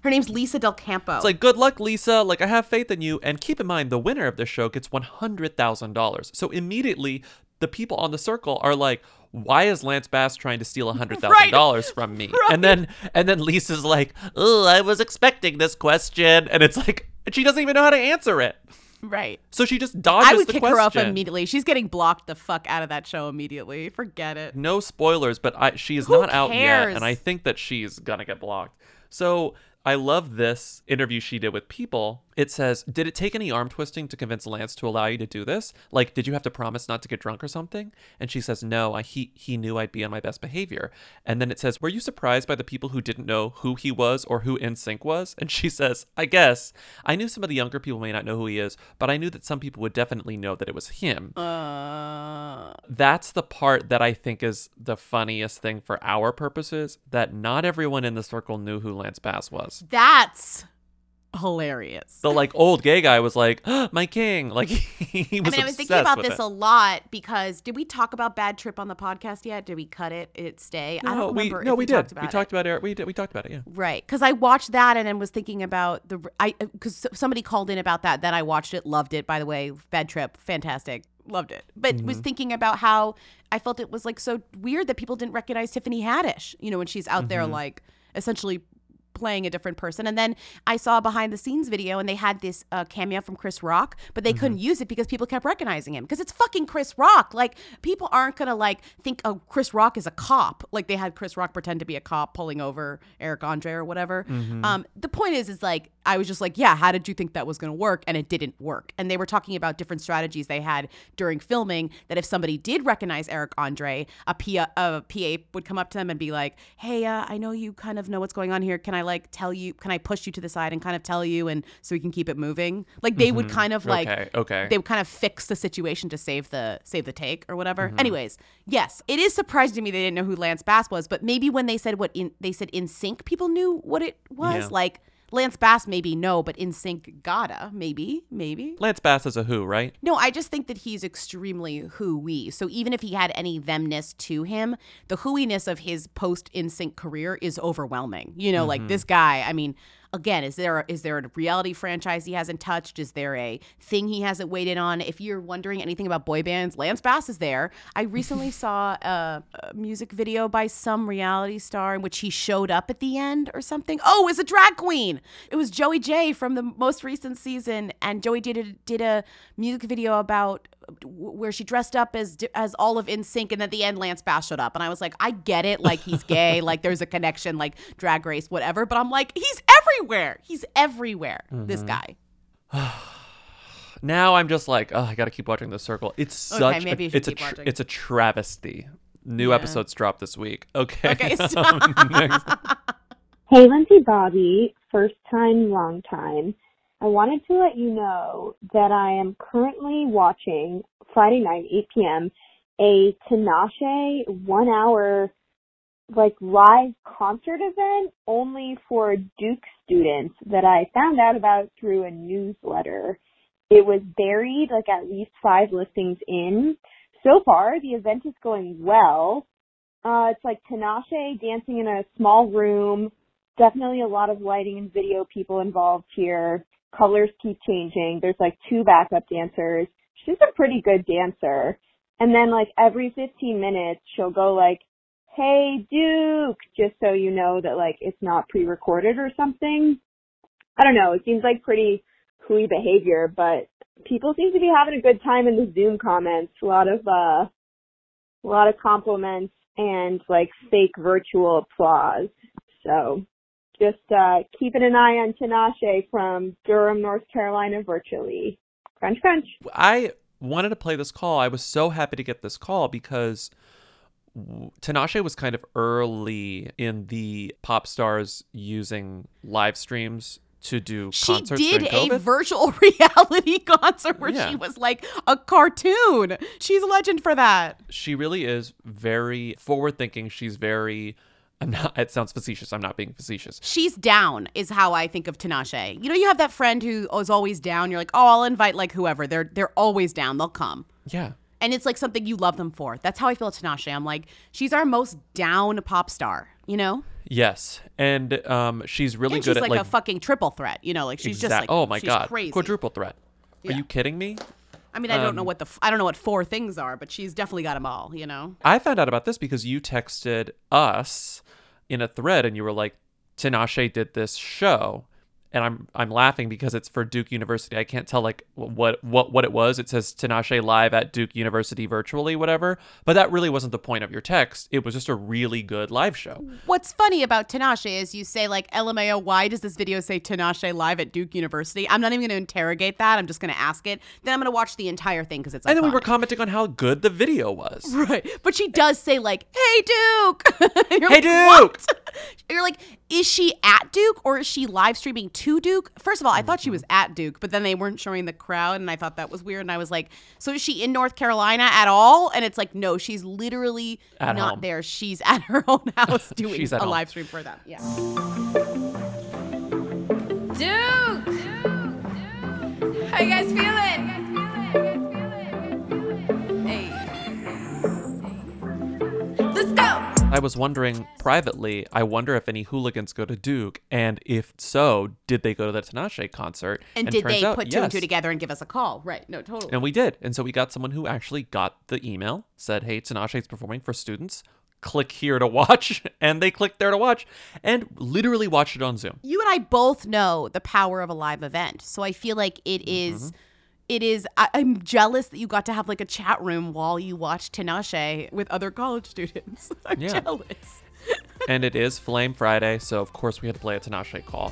Her name's Lisa Del Campo. It's like, good luck, Lisa. Like, I have faith in you. And keep in mind, the winner of this show gets $100,000. So immediately, the people on the circle are like, why is Lance Bass trying to steal $100,000 from me? And then, and then Lisa's like, oh, I was expecting this question. And it's like, she doesn't even know how to answer it. right. So she just dodges I would kick question. her off immediately. She's getting blocked the fuck out of that show immediately. Forget it. no spoilers, but I she is Who not out yet, and I think that she's gonna get blocked. So I love this interview she did with People. It says, "Did it take any arm twisting to convince Lance to allow you to do this? Like, did you have to promise not to get drunk or something?" And she says, "No, I, he he knew I'd be on my best behavior." And then it says, "Were you surprised by the people who didn't know who he was or who NSYNC was?" And she says, "I guess I knew some of the younger people may not know who he is, but I knew that some people would definitely know that it was him." Uh, that's the part that I think is the funniest thing for our purposes that not everyone in the circle knew who Lance Bass was. that's hilarious. The like old gay guy was like, "My king!" Like he was. I mean, I was thinking about this it. a lot because did we talk about Bad Trip on the podcast yet? Did we cut it? It stay? I No, don't we no, if we, we, did. Talked about we it. talked about it. We did. We talked about it. Yeah. Right, because I watched that and then was thinking about the I because somebody called in about that. Then I watched it, loved it. By the way, Bad Trip, fantastic, loved it. But was Mhm. thinking about how I felt it was like so weird that people didn't recognize Tiffany Haddish. You know, when she's out there Mhm. like essentially playing a different person. And then I saw a behind the scenes video and they had this uh, cameo from Chris Rock, but they couldn't use it because people kept recognizing him because it's fucking Chris Rock. Like people aren't gonna like think oh Chris Rock is a cop. Like they had Chris Rock pretend to be a cop pulling over Eric Andre or whatever. Mhm. Um, the point is, is like I was just like, yeah, how did you think that was gonna work? And it didn't work. And they were talking about different strategies they had during filming. That if somebody did recognize Eric Andre, a PA, a PA would come up to them and be like, hey, uh, I know you kind of know what's going on here. Can I like tell you? Can I push you to the side and kind of tell you, and so we can keep it moving? Like they would Mhm. kind of like Okay, okay. they would kind of fix the situation to save the save the take or whatever. Mhm. Anyways, yes, it is surprising to me they didn't know who Lance Bass was, but maybe when they said what in they said NSYNC, people knew what it was. Yeah. Like Lance Bass, maybe no, but NSYNC, gotta maybe, maybe. Lance Bass is a who, right? No, I just think that he's extremely hooey. So even if he had any themness to him, the hooiness of his post NSYNC career is overwhelming. You know, like Mhm. this guy. I mean, again, is there is there a reality franchise he hasn't touched? Is there a thing he hasn't waited on? If you're wondering anything about boy bands, Lance Bass is there. I recently saw a, a music video by some reality star in which he showed up at the end or something. Oh, it's a drag queen. It was Joey Jay from the most recent season, and Joey did a, did a music video about where she dressed up as as all of NSYNC, and at the end Lance Bass showed up, and I was like, I get it, like he's gay, like there's a connection, like Drag Race, whatever, but I'm like, he's everywhere, he's everywhere. This Mhm. guy. Now I'm just like, oh, I got to keep watching the circle. It's Okay, such maybe a, you should it's a keep tr- watching. it's a travesty. New Yeah. episodes drop this week. Okay. Okay, stop. next. Hey, Lindsay Bobby, first time, long time. I wanted to let you know that I am currently watching Friday night, 8 p.m., a Tinashe one hour like live concert event only for Duke students that I found out about through a newsletter. It was buried like at least five listings in. So far, the event is going well. Uh, it's like Tinashe dancing in a small room. Definitely a lot of lighting and video people involved here. Colors keep changing. There's like two backup dancers. She's a pretty good dancer. And then like every 15 minutes, she'll go like, Hey Duke, just so you know that like it's not pre-recorded or something. I don't know. It seems like pretty hooey behavior, but people seem to be having a good time in the Zoom comments. A lot of, uh, a lot of compliments and like fake virtual applause. So just uh, keeping an eye on Tinashe from Durham, North Carolina, virtually. Crunch, crunch. I wanted to play this call. I was so happy to get this call because Tinashe was kind of early in the pop stars using live streams to do She concerts did a virtual reality concert where Yeah. she was like a cartoon. She's a legend for that. she really is very forward thinking. She's very I'm not it sounds facetious. I'm not being facetious. She's down is how I think of Tinashe. You know, you have that friend who is always down. You're like, oh, I'll invite like whoever. They're they're always down. They'll come. Yeah. And it's like something you love them for. That's how I feel at Tinashe. I'm like, she's our most down pop star. You know, Yes. And um she's really and good she's at like, It's like a fucking triple threat. You know, like she's just like, Oh my she's god. crazy. Quadruple threat. Are Yeah. you kidding me? I mean, I don't know Um, what the f- I don't know what four things are, but she's definitely got them all. You know. I found out about this because you texted us in a thread and you were like, Tinashe did this show. And I'm I'm laughing because it's for Duke University. I can't tell like what what what it was. It says Tinashe live at Duke University virtually, whatever. But that really wasn't the point of your text. It was just a really good live show. What's funny about Tinashe is you say like LMAO, why does this video say Tinashe live at Duke University? I'm not even going to interrogate that. I'm just going to ask it. Then I'm going to watch the entire thing because it's like And then we were commenting on how good the video was. Right. But she does say like, "Hey Duke." Hey, like, Duke! You're like, "Is she at Duke or is she live streaming to Duke?" First of all, I thought she Mm-hmm. was at Duke, but then they weren't showing the crowd and I thought that was weird and I was like, "So is she in North Carolina at all?" And it's like, "No, she's literally At not home. there. She's at her own house doing She's a home. live stream for them." Yeah. Duke! How you guys feeling? I was wondering privately, I wonder if any hooligans go to Duke, and if so, did they go to the Tinashe concert? And, did turns they out, put two and two together and give us a call? Right. No, totally. And we did. And so we got someone who actually got the email, said, hey, Tinashe's performing for students. Click here to watch. And they clicked there to watch and literally watched it on Zoom. you and I both know the power of a live event. So I feel like it mm-hmm. is- it is I, I'm jealous that you got to have like a chat room while you watched Tinashe with other college students. I'm Yeah. jealous. and it is Flame Friday. So, of course, we had to play a Tinashe call.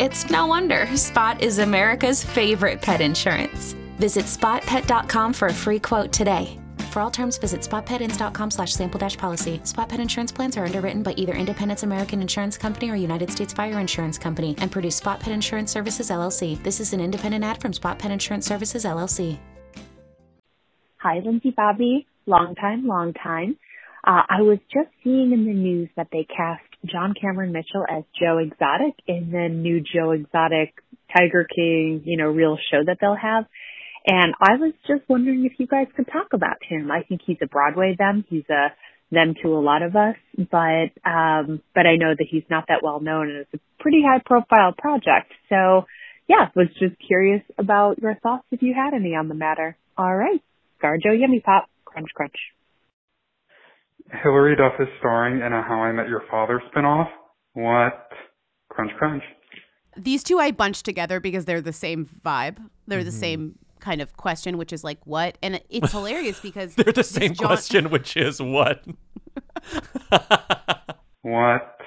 It's no wonder Spot is America's favorite pet insurance. Visit spotpet.com for a free quote today. For all terms, visit spotpetins.com slash sample dash policy. Spot Pet Insurance plans are underwritten by either Independence American Insurance Company or United States Fire Insurance Company and produce Spot Pet Insurance Services LLC. This is an independent ad from Spot Pet Insurance Services LLC. Hi, Lindsay Bobby. Long time, long time. Uh, I was just seeing in the news that they cast John Cameron Mitchell as Joe Exotic in the new Joe Exotic Tiger King, you know, real show that they'll have. And I was just wondering if you guys could talk about him. I think he's a Broadway them. He's a them to a lot of us, but um but I know that he's not that well known and it's a pretty high profile project. So yeah, was just curious about your thoughts if you had any on the matter. All right. Garjo Yummy Pop. Crunch crunch. Hilary Duff is starring in a How I Met Your Father spinoff. What? Crunch crunch. These two I bunched together because they're the same vibe. They're the Mhm. same kind of question, which is like what? And it's hilarious because They're the same John- question, which is what? What?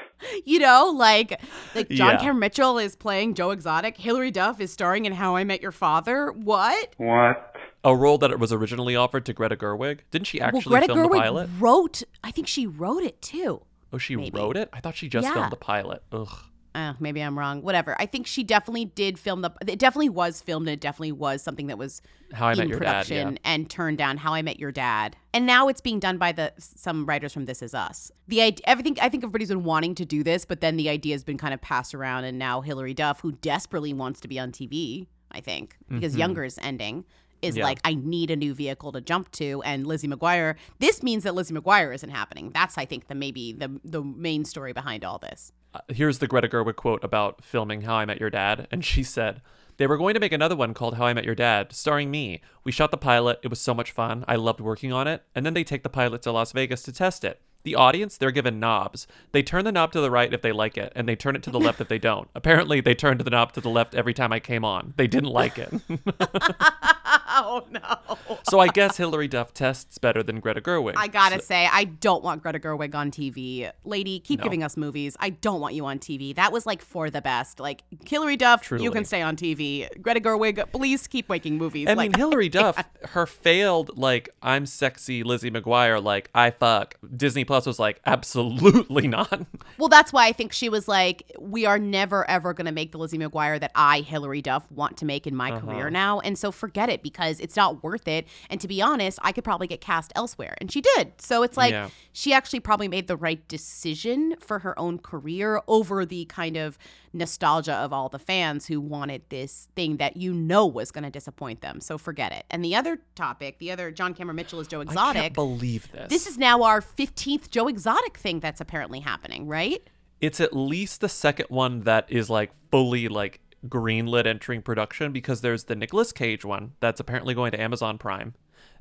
You know, like like John Yeah. Cameron Mitchell is playing Joe Exotic. Hilary Duff is starring in How I Met Your Father. What? What? A role that it was originally offered to Greta Gerwig. Didn't she actually well, Greta film Gerwig the pilot? wrote. I think she wrote it too. Oh, she maybe. wrote it? I thought she just Yeah. filmed the pilot. Ugh. uh, maybe I'm wrong. Whatever. I think she definitely did film the. It definitely was filmed, and it definitely was something that was How I in Met Your Dad, production yeah. and turned down. How I Met Your Dad, and now it's being done by the some writers from This Is Us. The idea, everything. I think everybody's been wanting to do this, but then the idea has been kind of passed around, and now Hilary Duff, who desperately wants to be on TV, I think because Mhm. Younger is ending. Is Yeah. like I need a new vehicle to jump to, and Lizzie McGuire. This means that Lizzie McGuire isn't happening. That's I think the maybe the the main story behind all this. Uh, Here's the Greta Gerwig quote about filming How I Met Your Dad, and she said, "They were going to make another one called How I Met Your Dad, starring me. We shot the pilot. It was so much fun. I loved working on it. And then they take the pilot to Las Vegas to test it. The audience, they're given knobs. They turn the knob to the right if they like it, and they turn it to the left if they don't. Apparently, they turned the knob to the left every time I came on. They didn't like it. oh no! so I guess Hilary Duff tests better than Greta Gerwig. I gotta say, I don't want Greta Gerwig on TV. Lady, keep No. giving us movies. I don't want you on TV. That was like for the best. Like Hilary Duff, you can stay on TV. Greta Gerwig, please keep making movies. I like, mean, Hilary Duff, her failed like I'm sexy Lizzie McGuire, like I fuck. Disney Plus was like absolutely not. Well, that's why I think she was like, we are never ever to make the Lizzie McGuire that I, Hilary Duff, want to make in my Uh-huh. career now. And so forget it because it's not worth it. And to be honest, I could probably get cast elsewhere. And she did. So it's like Yeah. she actually probably made the right decision for her own career over the kind of nostalgia of all the fans who wanted this thing that you know was going to disappoint them. So forget it. And the other topic, the other John Cameron Mitchell is Joe I Exotic. can't believe this. This is now our 15th Joe Exotic thing that's apparently happening, right? it's at least the second one that is like fully like greenlit entering production because there's the Nicolas Cage one that's apparently going to Amazon Prime.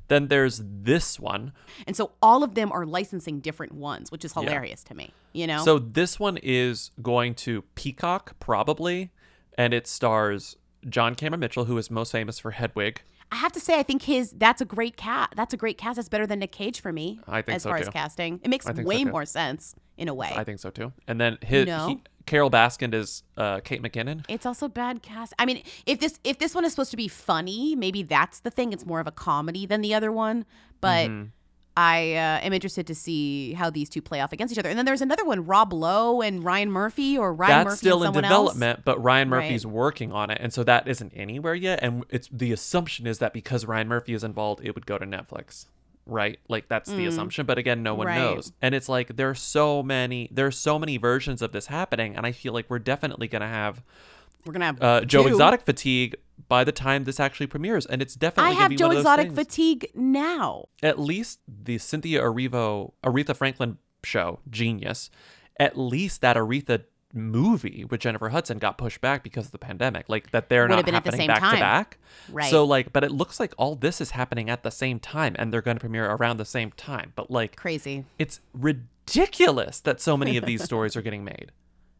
Then there's this one. And so all of them are licensing different ones, which is Yeah. hilarious to me. You know? So this one is going to Peacock probably, and it stars John Cameron Mitchell, who is most famous for Hedwig. I have to say, I think his that's a great cat. That's a great cast. That's better than Nick Cage for me. I think as so, far as casting, it makes think so, way more sense in a way. I think so too. And then his he, Carole Baskin is uh, Kate McKinnon. It's also bad cast. I mean, if this if this one is supposed to be funny, maybe that's the thing. It's more of a comedy than the other one. But Mhm. I uh, am interested to see how these two play off against each other. And then there's another one, Rob Lowe and Ryan Murphy, or Ryan That's Murphy still in development, else. but Ryan Right. Murphy's working on it, and so that isn't anywhere yet. And it's the assumption is that because Ryan Murphy is involved, it would go to Netflix, right? Like that's the Mm. assumption. But again, no one Right. knows, and it's like there are so many, there are so many versions of this happening, and I feel like we're definitely gonna have We're gonna have uh, Joe. Exotic fatigue by the time this actually premieres, and it's definitely I have be Joe one of those Exotic fatigue now. At least the Cynthia Erivo, Aretha Franklin show, Genius. At least that Aretha movie with Jennifer Hudson got pushed back because of the pandemic. Like that they're Would have not been at the happening same back to back. Right. So like, but it looks like all this is happening at the same time, and they're going to premiere around the same time. But like, crazy. It's ridiculous that so many of these stories are getting made.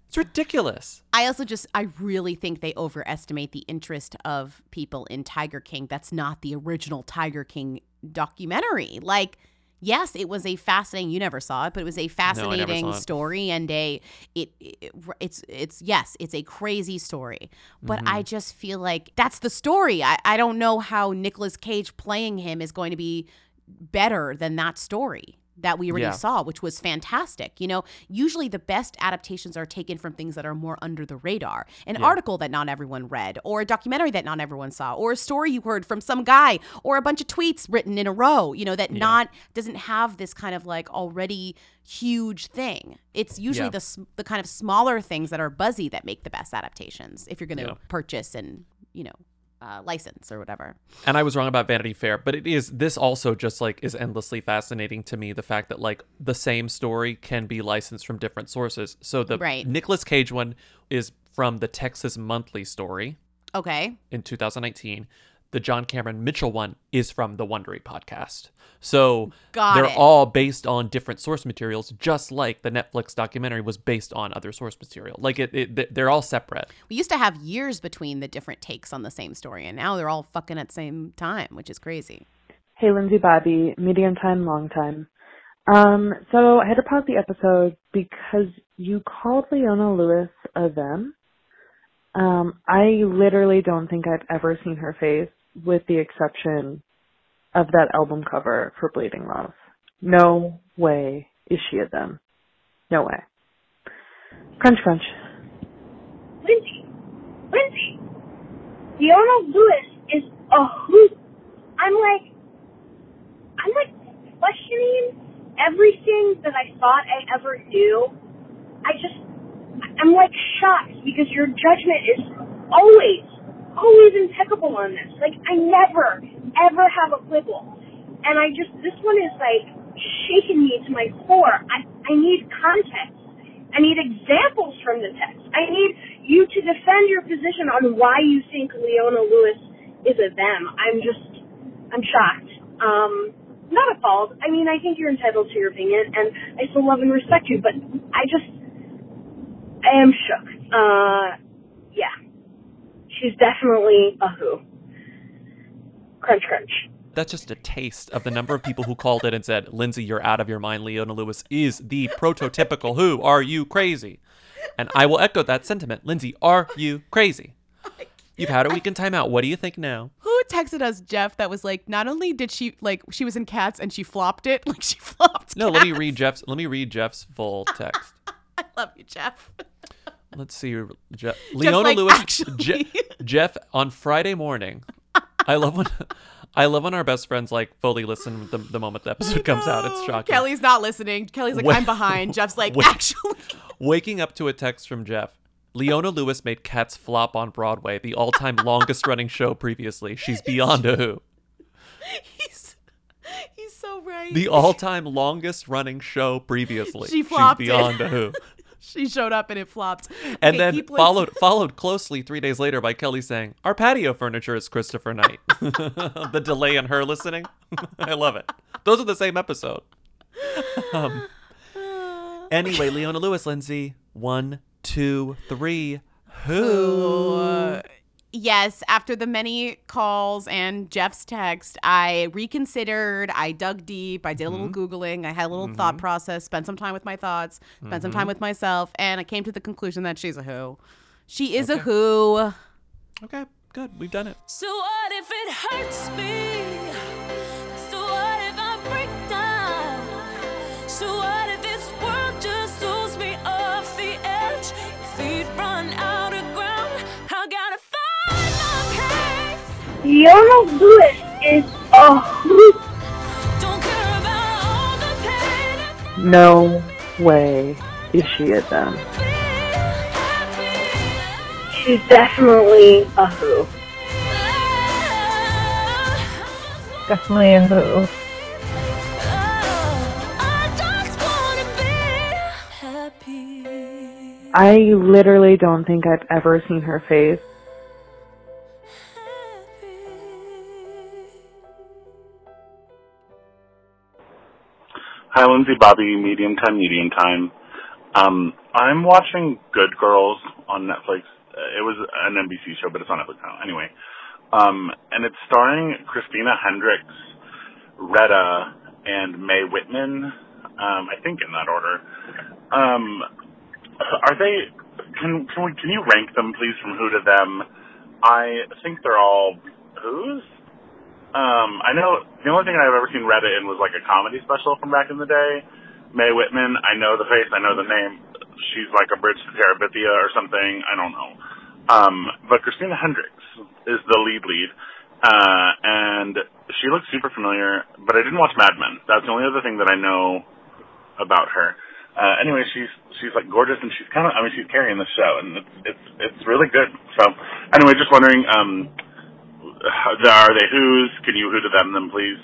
It's ridiculous. I also just I really think they overestimate the interest of people in Tiger King. That's not the original Tiger King documentary. Like yes, it was a fascinating you never saw it, but it was a fascinating it. story and a it, it it's it's yes, it's a crazy story. But Mm-hmm. I just feel like that's the story. I I don't know how Nicolas Cage playing him is going to be better than that story that we already Yeah. saw, which was fantastic. You know, usually the best adaptations are taken from things that are more under the radar. An Yeah. article that not everyone read, or a documentary that not everyone saw, or a story you heard from some guy, or a bunch of tweets written in a row, you know, that Yeah. not doesn't have this kind of like already huge thing. It's usually the the kind of smaller things that are buzzy that make the best adaptations if you're going to purchase and, you know, uh, license or whatever. And I was wrong about Vanity Fair, but it is this also just like is endlessly fascinating to me the fact that like the same story can be licensed from different sources. So the Right. Nicolas Cage one is from the Texas Monthly story Okay. in 2019. The John Cameron Mitchell one is from the Wondery podcast. So Got they're it. all based on different source materials, just like the Netflix documentary was based on other source material. Like it, it they're all separate. We used to have years between the different takes on the same story, and now they're all fucking at the same time, which is crazy. Hey, Lindsay Bobby, medium time, long time. Um, so I had to pause the episode because you called Leona Lewis a them. Um, I literally don't think I've ever seen her face, with the exception of that album cover for Bleeding Love. No way is she a them. No way. Crunch, crunch. Lindsay, Leona Lewis is a hoot. I'm like, I'm like questioning everything that I thought I ever knew. I just, I'm like shocked because your judgment is always, always impeccable on this. Like I never, ever have a quibble. And I just, this one is like shaking me to my core. I, I need context. I need examples from the text. I need you to defend your position on why you think Leona Lewis is a them. I'm just, I'm shocked. Um, not appalled. I mean, I think you're entitled to your opinion, and I still love and respect you, but I just, I am shook. Uh. She's definitely a who. Crunch, crunch. That's just a taste of the number of people who called it and said, Lindsay, you're out of your mind. Leona Lewis is the prototypical who. Are you crazy? And I will echo that sentiment. Lindsay, are you crazy? You've had a week in timeout. What do you think now? Who texted us, Jeff, that was like, not only did she, like, she was in Cats and she flopped it, like, she flopped No, let me read Jeff's. Let me read Jeff's full text. I love you, Jeff. Let's see, Jeff. Leona like, Lewis. actually. Je- Jeff on Friday morning. I love when. I love when our best friends like fully listen the, the moment the episode comes out. It's shocking. Kelly's not listening. Kelly's like, I'm behind. Jeff's like, Wait. actually. Waking up to a text from Jeff. Leona Lewis made Cats flop on Broadway, the all-time longest running show previously. She's beyond a who. He's he's so right. The all-time longest running show previously. She flopped. She's beyond a who. She showed up and it flopped. And Okay, then followed followed closely three days later by Kelly saying, "Our patio furniture is Christopher Knight." the delay in her listening, I love it. Those are the same episode. Um, anyway, Leona Lewis, Lindsay, one, two, three. Who? Yes, after the many calls and Jeff's text, I reconsidered. I dug deep. I did a little Googling. I had a little thought process, spent some time with my thoughts, spent some Mhm. time with myself, and I came to the conclusion that she's a who. She is a who. Okay, good. We've done it. So what if it hurts me? Leona Lewis is a hoot. Don't care about all the pain. No way is she a them. She's definitely a who. Definitely a who. I literally don't think I've ever seen her face. Hi, Lindsay, Bobby, medium time, medium time. Um, I'm watching Good Girls on Netflix. It was an NBC show, but it's on Netflix now. Anyway, um, and it's starring Christina Hendricks, Retta, and Mae Whitman. Um, I think in that order. Um, are they? Can can we can you rank them, please, from who to them? I think they're all who's. Um, I know the only thing I've ever seen Retta in was like a comedy special from back in the day. Mae Whitman, I know the face, I know the name. She's like a bridge to Terabithia or something. I don't know. Um, but Christina Hendricks is the lead lead. Uh, and she looks super familiar, but I didn't watch Mad Men. That's the only other thing that I know about her. Uh, anyway, she's she's like gorgeous, and she's kind of I mean she's carrying the show, and it's it's it's really good. So anyway, just wondering, um, are they who's? Can you who to them them please?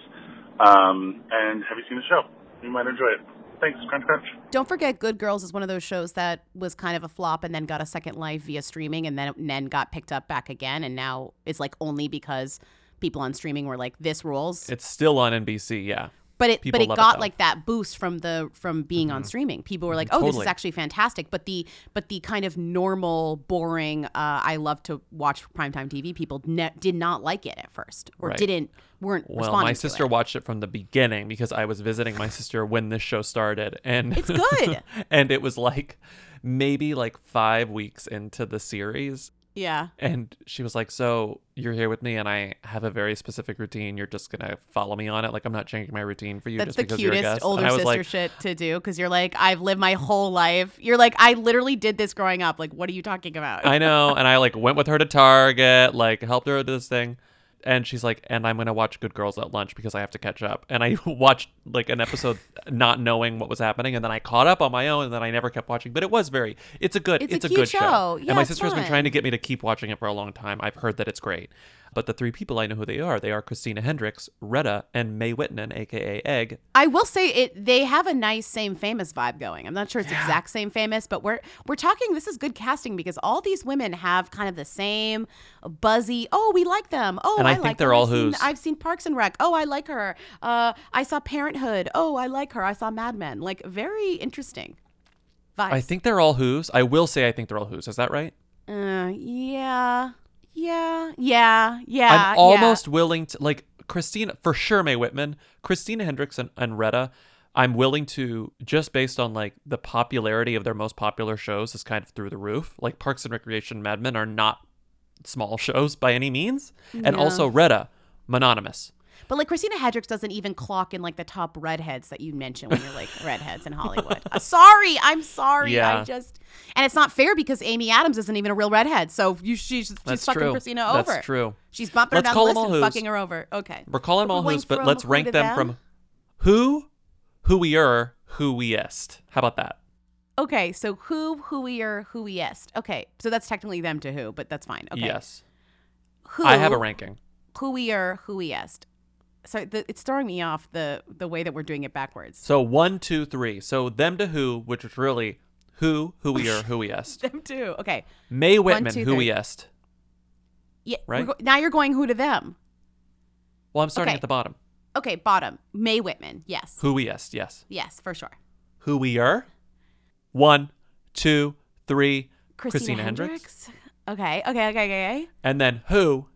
Um, and have you seen the show? You might enjoy it. Thanks, crunch crunch. Don't forget, Good Girls is one of those shows that was kind of a flop and then got a second life via streaming and then and then got picked up back again and now it's like only because people on streaming were like, this rules. It's still on NBC. Yeah. But it People but it got though. like that boost from the from being on streaming. People were like, "Oh, this is actually fantastic." But the but the kind of normal, boring, uh, I love to watch primetime TV. People ne- did not like it at first, or Right. didn't weren't Well, my sister it. watched it from the beginning because I was visiting my sister when this show started, and It's good. and it was like maybe like five weeks into the series, Yeah. And she was like, "So you're here with me, and I have a very specific routine. You're just gonna follow me on it. Like I'm not changing my routine for you That's just the because you're a cutest guest." older and I was sister like, shit to do because you're like, I've lived my whole life. You're like, I literally did this growing up. Like, what are you talking about? I know. And I like went with her to Target, like helped her with this thing. And she's like, and I'm gonna watch Good Girls at lunch because I have to catch up. And I watched like an episode not knowing what was happening, and then I caught up on my own, and then I never kept watching. But it was very, it's a good, It's a it's, a, cute good show. and Yeah, my it's sister has been trying to get me to keep watching it for a long time. I've heard that it's great. But the three people I know who they are. They are Christina Hendricks, Retta, and Mae Whitman, aka Egg. I will say it. They have a nice same famous vibe going. I'm not sure it's exact same famous, but we're we're talking. This is good casting because all these women have kind of the same buzzy. Oh, we like them. Oh, And I I, think like they're her. all I've seen, who's. I've seen Parks and Rec. Oh, I like her. Uh, I saw Parenthood. Oh, I like her. I saw Mad Men. Like very interesting vibes. I think they're all who's. I will say I think they're all who's. Is that right? Uh, yeah, yeah, yeah, yeah. I'm almost willing to like Christina for sure. Mae Whitman, Christina Hendricks, and, and Retta. I'm willing to just based on like the popularity of their most popular shows is kind of through the roof. Like Parks and Recreation, Mad Men are not small shows by any means, and also Retta, mononymous. But like Christina Hendricks doesn't even clock in like the top redheads that you mentioned when you're like redheads in Hollywood. Uh, sorry, I'm sorry. Yeah. I just and it's not fair because Amy Adams isn't even a real redhead. So you she's she's That's fucking true. Christina over. That's true. She's bumping Let's her down the list and fucking her over. Okay. We're calling them all who's, but let's rank to them, from who, who we are, who we est. How about that? Okay, so who, who we are, who we est. Okay, so that's technically them to who, but that's fine. Okay. Yes. Who I have a ranking. Who we are, who we est. Sorry, the, it's throwing me off the the way that we're doing it backwards. So one, two, three. So them to who, which is really who, who we are, who we est. Them too. Okay. Mae One, Whitman, two, who we est. Yeah. Right? go- now you're going who to them. Well, I'm starting Okay. at the bottom. Okay, bottom. Mae Whitman. Yes. Who we est, yes. Yes, for sure. Who we are. One, two, three. Christina, Hendricks. Okay, okay, okay, okay, okay. And then who?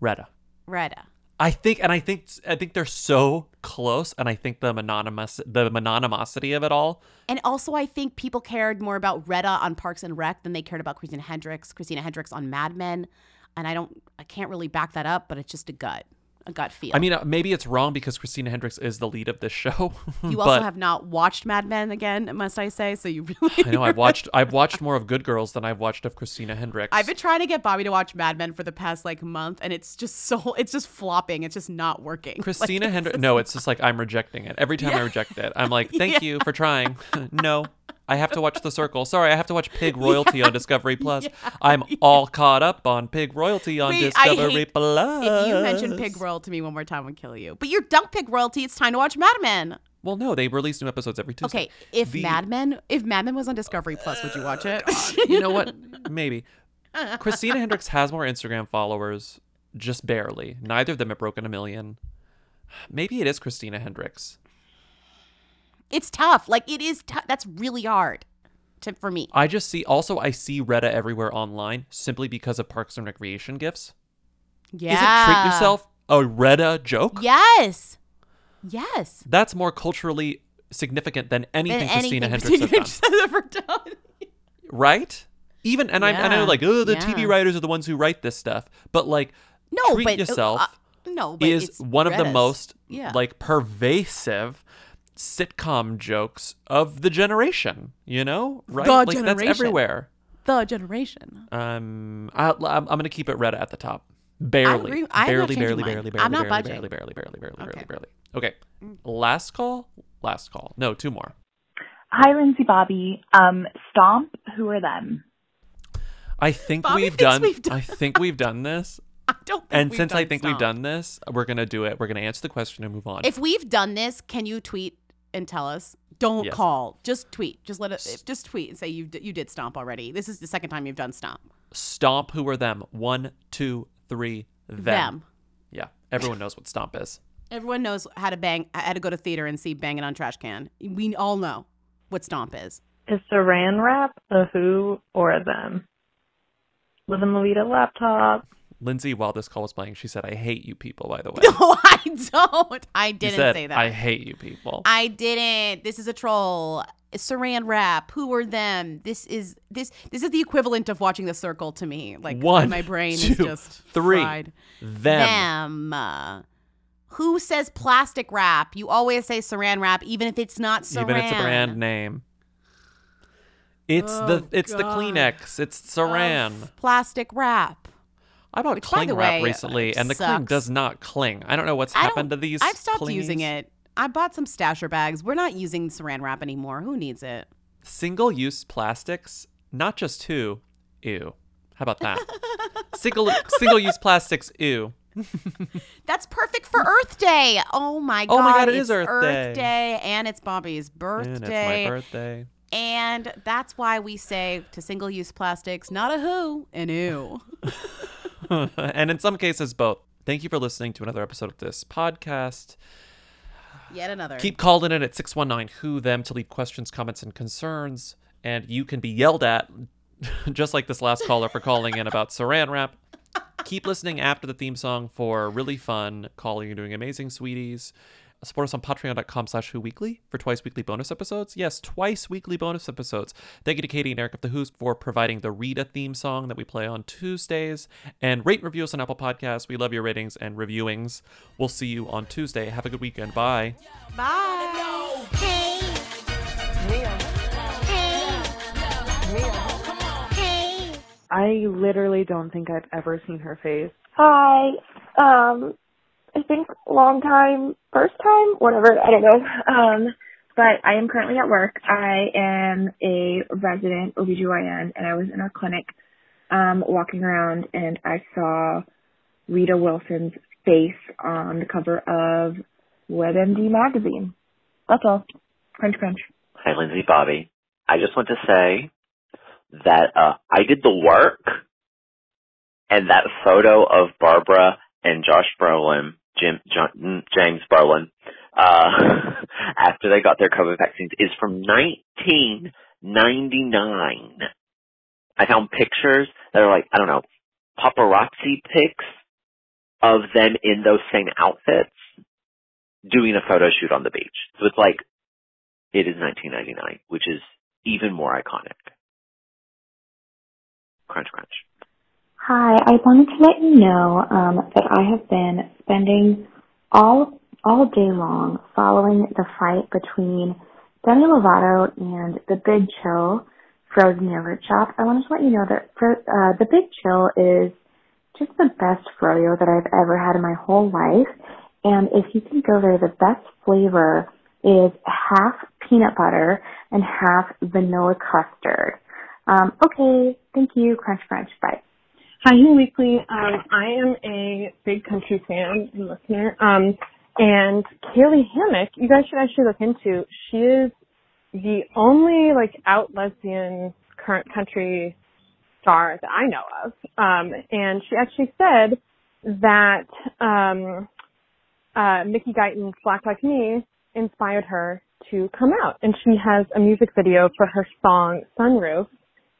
Retta. Retta. I think, and I think, I think they're so close, and I think the mononymous, the mononymosity of it all. And also, I think people cared more about Retta on Parks and Rec than they cared about Christina Hendricks. Christina Hendricks on Mad Men, and I don't, I can't really back that up, but it's just a gut, a gut feel. I mean, uh, maybe it's wrong because Christina Hendricks is the lead of this show. you also have not watched Mad Men again, must I say? So you really, I know I've watched, I've watched more of Good Girls than I've watched of Christina Hendricks. I've been trying to get Bobby to watch Mad Men for the past like month, and it's just so, it's just flopping. It's just not working. Christina it's Hendricks. No, it's just like I'm rejecting it every time I reject it. I'm like, thank Yeah. you for trying. no, I have to watch The Circle. Sorry, I have to watch Pig Royalty on Discovery Plus. I'm all caught up on Pig Royalty on Wait, Discovery hate- Plus. If you mention Pig Royalty to me one more time, I'll kill you. But you're dunk Pig Royalty. It's time to watch Mad Men. Well, no, they release new episodes every Tuesday. Okay, if The- Mad Men, if Mad Men was on Discovery Plus, would you watch it? Oh, you know what? Maybe. Christina Hendricks has more Instagram followers, just barely. Neither of them have broken a million. Maybe it is Christina Hendricks. It's tough. Like it is. T- that's really hard to for me. I just see. Also, I see Retta everywhere online simply because of Parks and Recreation gifts. Yeah. Is it treat yourself a Retta joke? Yes. Yes. That's more culturally significant than anything Than Christina anything Hendricks has done. Christina Hendricks has ever done. Right? Even and I, I know like oh the yeah. TV writers are the ones who write this stuff, but like No, treat but, uh, yourself uh, no, but is it's one of the most Yeah. like pervasive sitcom jokes of the generation. You know, right? The like that's everywhere. The generation. Um, I, I'm, I'm gonna keep it red at the top. Barely, I'm barely, barely, barely, barely, I'm not barely, budging. barely, barely, barely, barely, barely, Okay. barely. Okay, last call. Last call. No, two more. Hi, Lindsay Bobby. Um, Stomp, who are them? I think Bobby we've done. we've done I think we've done this. I don't think And we've since I done think we've done this, we're gonna do it. We're gonna answer the question and move on. If we've done this, can you tweet and tell us? Don't Yes. call. Just tweet. Just let us. Just tweet and say you d- you did stomp already. This is the second time you've done stomp. Stomp, who are them? One, two, three, them. Them. Yeah, everyone knows what Stomp is. Everyone knows how to bang. How to go to theater and see banging on trash can. We all know what stomp is. Is Saran wrap a who or a them? Live in Lolita laptop. Lindsay, while this call was playing, she said, I hate you people, by the way. No, I don't. I didn't said, say that. I hate you people. I didn't. This is a troll. Saran wrap. Who are them? This is this this is the equivalent of watching The Circle to me. Like One, my brain two, is just three. fried. Them. Them. Who says plastic wrap? You always say Saran wrap, even if it's not Saran. Even if it's a brand name. It's the Oh, it's the Kleenex. It's Saran. Plastic wrap. I bought Which, cling wrap way, uh, recently, and the cling does not cling. I don't know what's happened to these. I've stopped using it. I bought some stasher bags. We're not using Saran wrap anymore. Who needs it? Single-use plastics, not just two. Ew. How about that? single single-use plastics. Ew. That's perfect for Earth Day. Oh my god! Oh my God, it it's is Earth Day. and it's Bobby's birthday. And it's my birthday. And that's why we say to single-use plastics, not a who, an ew. and in some cases, both. Thank you for listening to another episode of this podcast. Yet another. Keep calling in at 619 Who Them to leave questions, comments, and concerns. And you can be yelled at, just like this last caller for calling in about saran wrap. Keep listening after the theme song for really fun calling. You're doing amazing, sweeties. Support us on patreon.com slash who weekly for twice weekly bonus episodes. Yes, twice weekly bonus episodes. Thank you to Katie and Eric of the Who's for providing the Rita theme song that we play on Tuesdays. And rate and review us on Apple Podcasts. We love your ratings and reviewings. We'll see you on Tuesday. Have a good weekend. Bye. Bye. Hey. I literally don't think I've ever seen her face. Hi. Um, I think long time, first time, whatever. I don't know. Um, but I am currently at work. I am a resident OBGYN and I was in our clinic, um, walking around and I saw Rita Wilson's face on the cover of WebMD magazine. That's all. Crunch, crunch. Hi, Lindsay Bobby. I just want to say that uh, I did the work, and that photo of Barbra and Josh Brolin, Jim, John, James Brolin, uh, after they got their COVID vaccines is from 1999. I found pictures that are like, I don't know, paparazzi pics of them in those same outfits doing a photo shoot on the beach. So it's like, it is 1999, which is even more iconic. Crunch, crunch. Hi, I wanted to let you know um, that I have been spending all all day long following the fight between Demi Lovato and the Big Chill frozen yogurt shop. I wanted to let you know that fro- uh, the Big Chill is just the best froyo that I've ever had in my whole life. And if you can go there, the best flavor is half peanut butter and half vanilla custard. Um, okay, thank you. Crunch, crunch. Bye. Hi, Who Weekly. Um, I am a big country fan and listener. Um, and Kaylee Hammack, you guys should actually look into. She is the only like out lesbian current country star that I know of. Um, and she actually said that um, uh, Mickey Guyton's Black Like Me inspired her to come out. And she has a music video for her song Sunroof,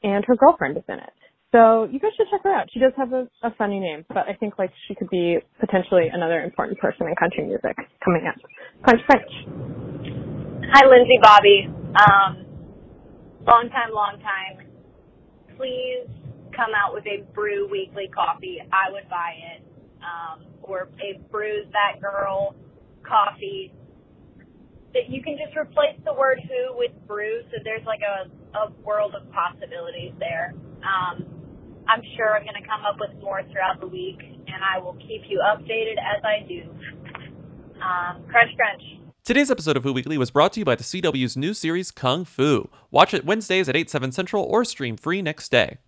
and her girlfriend is in it. So you guys should check her out. She does have a, a funny name, but I think like she could be potentially another important person in country music coming up. Crunch, crunch. Hi, Lindsay Bobby. Um, long time, long time. Please come out with a Brew Weekly coffee. I would buy it. Um, or a Brews That Girl coffee. That you can just replace the word who with brew, so there's like a, a world of possibilities there. Um, I'm sure I'm going to come up with more throughout the week, and I will keep you updated as I do. Um, crunch, crunch. Today's episode of Who Weekly was brought to you by the CW's new series Kung Fu. Watch it Wednesdays at 8, 7 central or stream free next day.